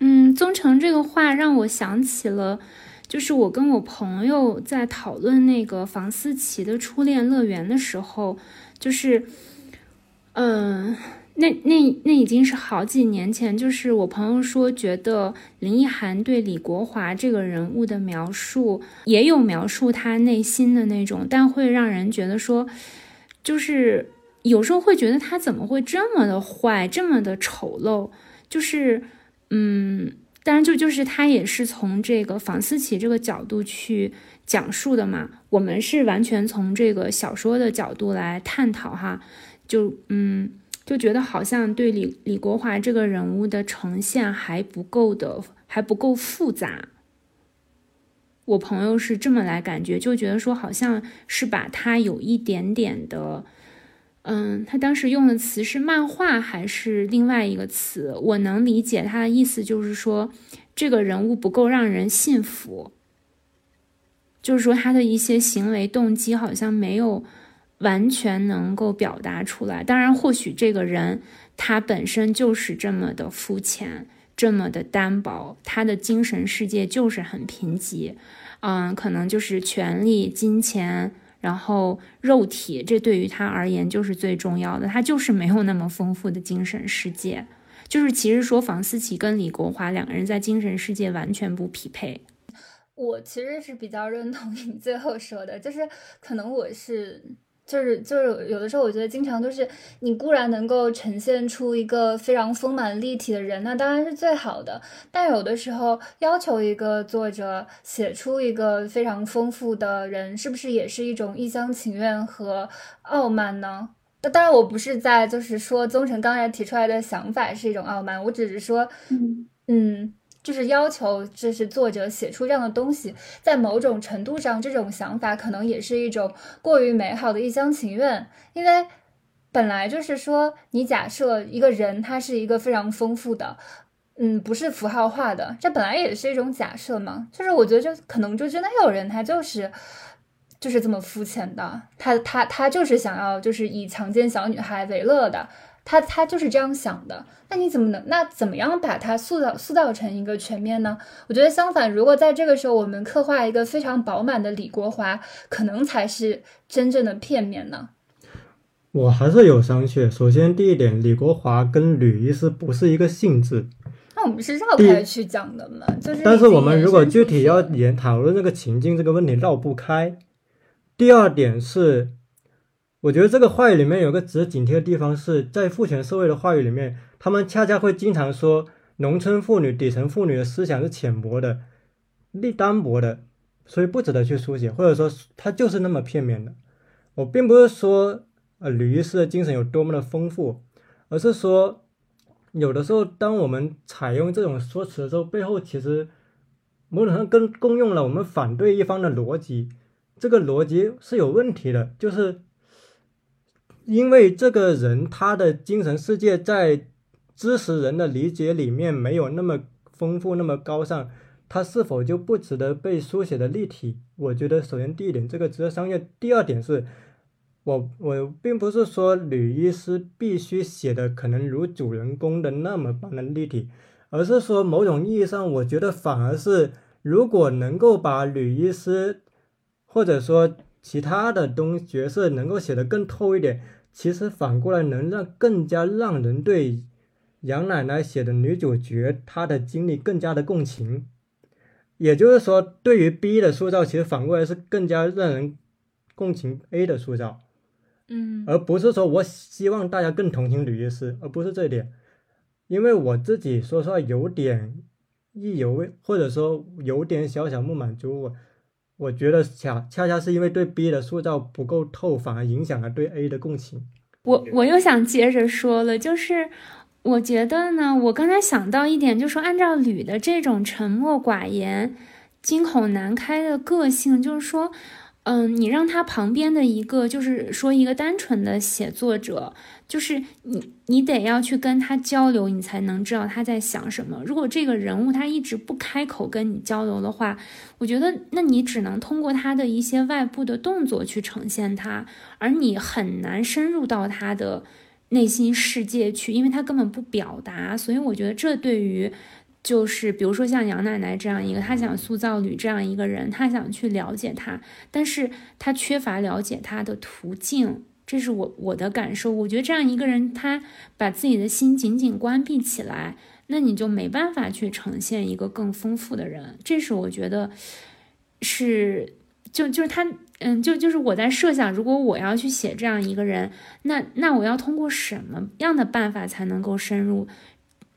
嗯，宗成这个话让我想起了，就是我跟我朋友在讨论那个房思琪的初恋乐园的时候，就是，嗯，那那那已经是好几年前，就是我朋友说觉得林奕涵对李国华这个人物的描述也有描述他内心的那种，但会让人觉得说，就是有时候会觉得他怎么会这么的坏，这么的丑陋，就是。嗯，当然就就是他也是从这个房思琪这个角度去讲述的嘛。我们是完全从这个小说的角度来探讨哈，就嗯就觉得好像对李李国华这个人物的呈现还不够的，还不够复杂。我朋友是这么来感觉，就觉得说好像是把他有一点点的。嗯，他当时用的词是漫画还是另外一个词？我能理解他的意思，就是说这个人物不够让人信服，就是说他的一些行为动机好像没有完全能够表达出来。当然，或许这个人他本身就是这么的肤浅，这么的单薄，他的精神世界就是很贫瘠。嗯，可能就是权力、金钱。然后肉体，这对于他而言就是最重要的。他就是没有那么丰富的精神世界，就是其实说房思琪跟李国华两个人在精神世界完全不匹配。我其实是比较认同你最后说的，就是可能我是。就是就是有的时候，我觉得经常都是你固然能够呈现出一个非常丰满立体的人，那当然是最好的。但有的时候要求一个作者写出一个非常丰富的人，是不是也是一种一厢情愿和傲慢呢？那当然，我不是在就是说宗成刚才提出来的想法是一种傲慢，我只是说，嗯嗯。就是要求，这是作者写出这样的东西，在某种程度上，这种想法可能也是一种过于美好的一厢情愿。因为本来就是说，你假设一个人他是一个非常丰富的，嗯，不是符号化的，这本来也是一种假设嘛。就是我觉得，就可能就真的有人他就是就是这么肤浅的，他他他就是想要就是以强奸小女孩为乐的。他他就是这样想的，那你怎么能那怎么样把它塑造塑造成一个全面呢？我觉得相反，如果在这个时候我们刻画一个非常饱满的李国华，可能才是真正的片面呢。我还是有商榷。首先，第一点，李国华跟吕医师不是一个性质。那我们是绕开去讲的嘛？就是。但是我们如果具体要研讨论这个情境这个问题，绕不开。第二点是。我觉得这个话语里面有个值得警惕的地方，是在父权社会的话语里面，他们恰恰会经常说农村妇女、底层妇女的思想是浅薄的、力单薄的，所以不值得去书写，或者说他就是那么片面的。我并不是说呃吕医师的精神有多么的丰富，而是说有的时候当我们采用这种说辞的时候，背后其实某种程度上跟共用了我们反对一方的逻辑，这个逻辑是有问题的，就是。因为这个人他的精神世界在知识人的理解里面没有那么丰富、那么高尚，他是否就不值得被书写的立体？我觉得首先第一点，这个值得商榷。第二点是，我我并不是说女医师必须写的可能如主人公的那么般的立体，而是说某种意义上，我觉得反而是如果能够把女医师或者说其他的东角色能够写得更透一点，其实反过来能让更加让人对杨奶奶写的女主角她的经历更加的共情。也就是说，对于 B 的塑造，其实反过来是更加让人共情 A 的塑造。嗯而不是说我希望大家更同情吕医师，而不是这一点，因为我自己说实话有点意犹未，或者说有点小小不满足我，我我觉得恰恰恰是因为对 B 的塑造不够透，反而影响了对 A 的共情。我我又想接着说了，就是我觉得呢，我刚才想到一点，就是说按照吕的这种沉默寡言、惊恐难开的个性，就是说，嗯，你让他旁边的一个，就是说一个单纯的写作者，就是你你得要去跟他交流，你才能知道他在想什么。如果这个人物他一直不开口跟你交流的话，我觉得那你只能通过他的一些外部的动作去呈现他，而你很难深入到他的内心世界去，因为他根本不表达。所以我觉得这对于就是比如说像杨奶奶这样一个，她想塑造吕这样一个人，她想去了解他，但是她缺乏了解他的途径。这是我我的感受，我觉得这样一个人，他把自己的心紧紧关闭起来，那你就没办法去呈现一个更丰富的人。这是我觉得是，就就是他，嗯，就就是我在设想，如果我要去写这样一个人，那那我要通过什么样的办法才能够深入？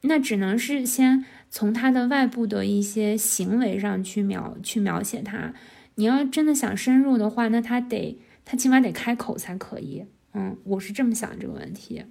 那只能是先从他的外部的一些行为上去描去描写他。你要真的想深入的话，那他得他起码得开口才可以。嗯，我是这么想这个问题。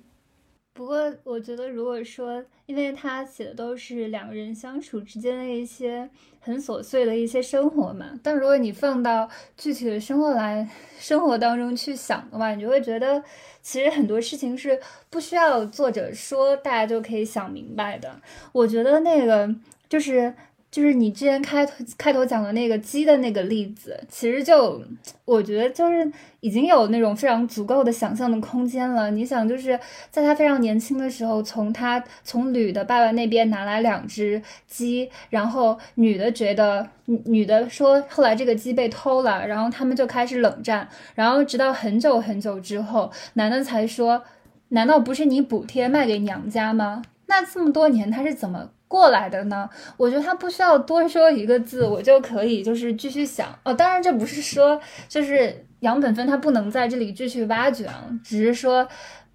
不过，我觉得如果说，因为他写的都是两个人相处之间的一些很琐碎的一些生活嘛，但如果你放到具体的生活来生活当中去想的话，你就会觉得其实很多事情是不需要作者说，大家就可以想明白的。我觉得那个就是。就是你之前开头开头讲的那个鸡的那个例子，其实就我觉得就是已经有那种非常足够的想象的空间了。你想，就是在他非常年轻的时候，从他从吕的爸爸那边拿来两只鸡，然后女的觉得女的说后来这个鸡被偷了，然后他们就开始冷战，然后直到很久很久之后，男的才说，难道不是你补贴卖给娘家吗？那这么多年他是怎么？过来的呢？我觉得他不需要多说一个字，我就可以就是继续想哦。当然，这不是说就是杨本芬他不能在这里继续挖掘啊，只是说。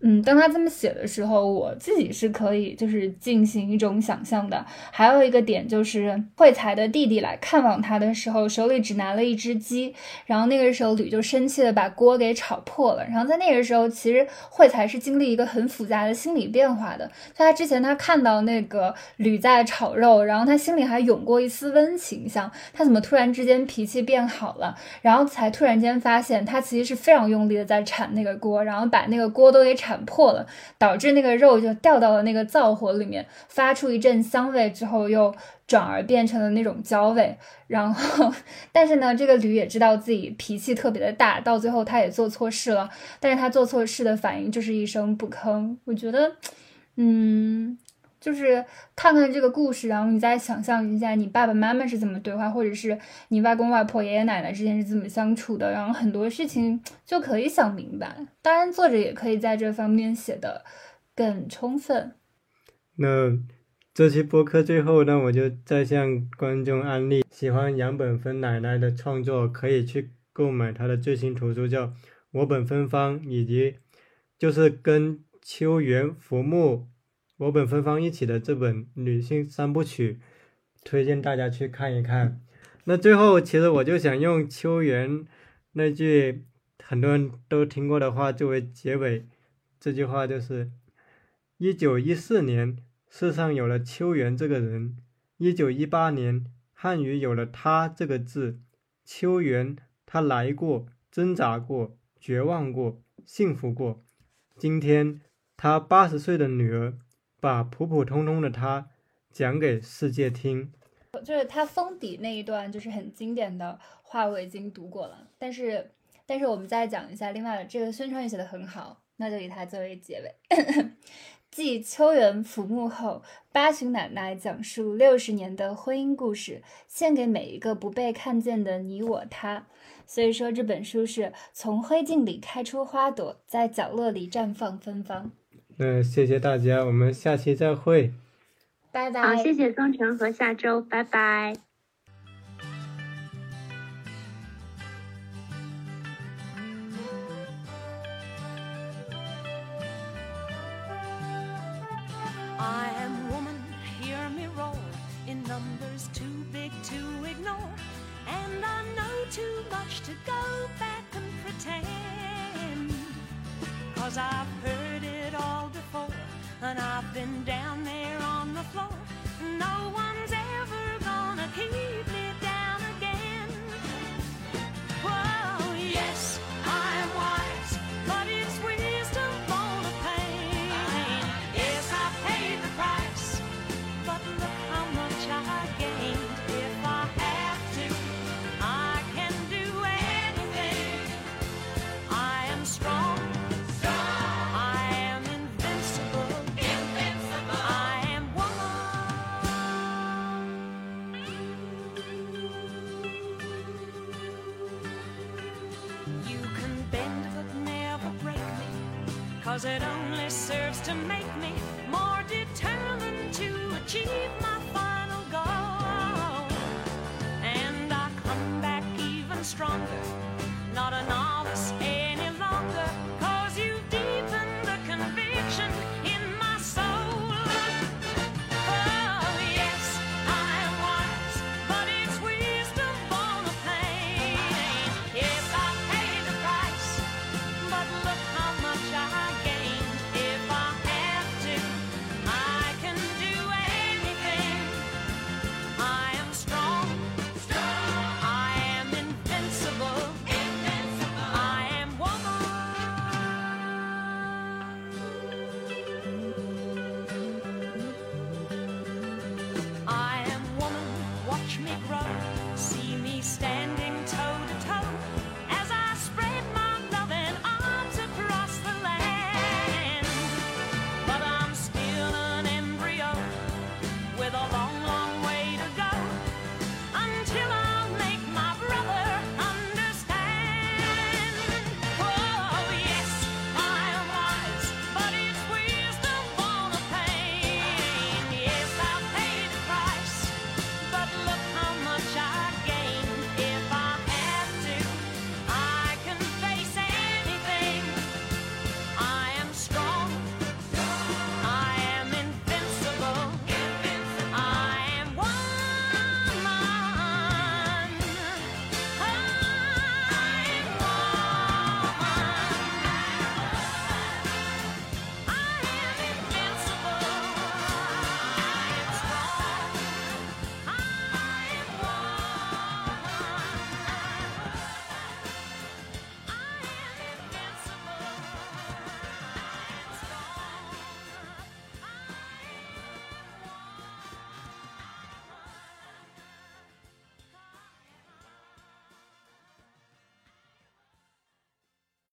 嗯，当他这么写的时候，我自己是可以就是进行一种想象的。还有一个点就是惠才的弟弟来看望他的时候，手里只拿了一只鸡，然后那个时候吕就生气的把锅给炒破了。然后在那个时候，其实惠才是经历一个很复杂的心理变化的。在他之前，他看到那个吕在炒肉，然后他心里还涌过一丝温情，想他怎么突然之间脾气变好了，然后才突然间发现他其实是非常用力的在铲那个锅，然后把那个锅都给铲。破了，导致那个肉就掉到了那个灶火里面，发出一阵香味之后，又转而变成了那种焦味。然后，但是呢，这个驴也知道自己脾气特别的大，到最后他也做错事了，但是他做错事的反应就是一声不吭。我觉得，嗯。就是看看这个故事，然后你再想象一下你爸爸妈妈是怎么对话，或者是你外公外婆、爷爷奶奶之间是怎么相处的，然后很多事情就可以想明白。当然，作者也可以在这方面写的更充分。那这期播客最后呢，我就再向观众安利，喜欢杨本芬奶奶的创作，可以去购买她的最新图书，叫《我本芬芳》，以及就是跟秋元福木。我本芬芳一起的这本女性三部曲，推荐大家去看一看。那最后，其实我就想用秋元那句很多人都听过的话作为结尾。这句话就是：一九一四年，世上有了秋元这个人；一九一八年，汉语有了他这个字。秋元，他来过，挣扎过，绝望过，幸福过。今天，他八十岁的女儿。把普普通通的他讲给世界听，就是他封底那一段，就是很经典的话，我已经读过了。但是但是我们再讲一下另外这个宣传语写的很好，那就以它作为结尾。继秋园抚木后，八旬奶奶讲述六十年的婚姻故事，献给每一个不被看见的你我他。所以说这本书是从灰烬里开出花朵，在角落里绽放芬芳。那谢谢大家，我们下期再会。拜拜。好，谢谢宗成和下周，拜拜。I am woman, hear me roar in numbers too big to ignore. And I know too much to go back and pretend. Cause I've heard it all before, and I've been down there on the floor. Cause it only serves to make me more determined to achieve my final goal. And I come back even stronger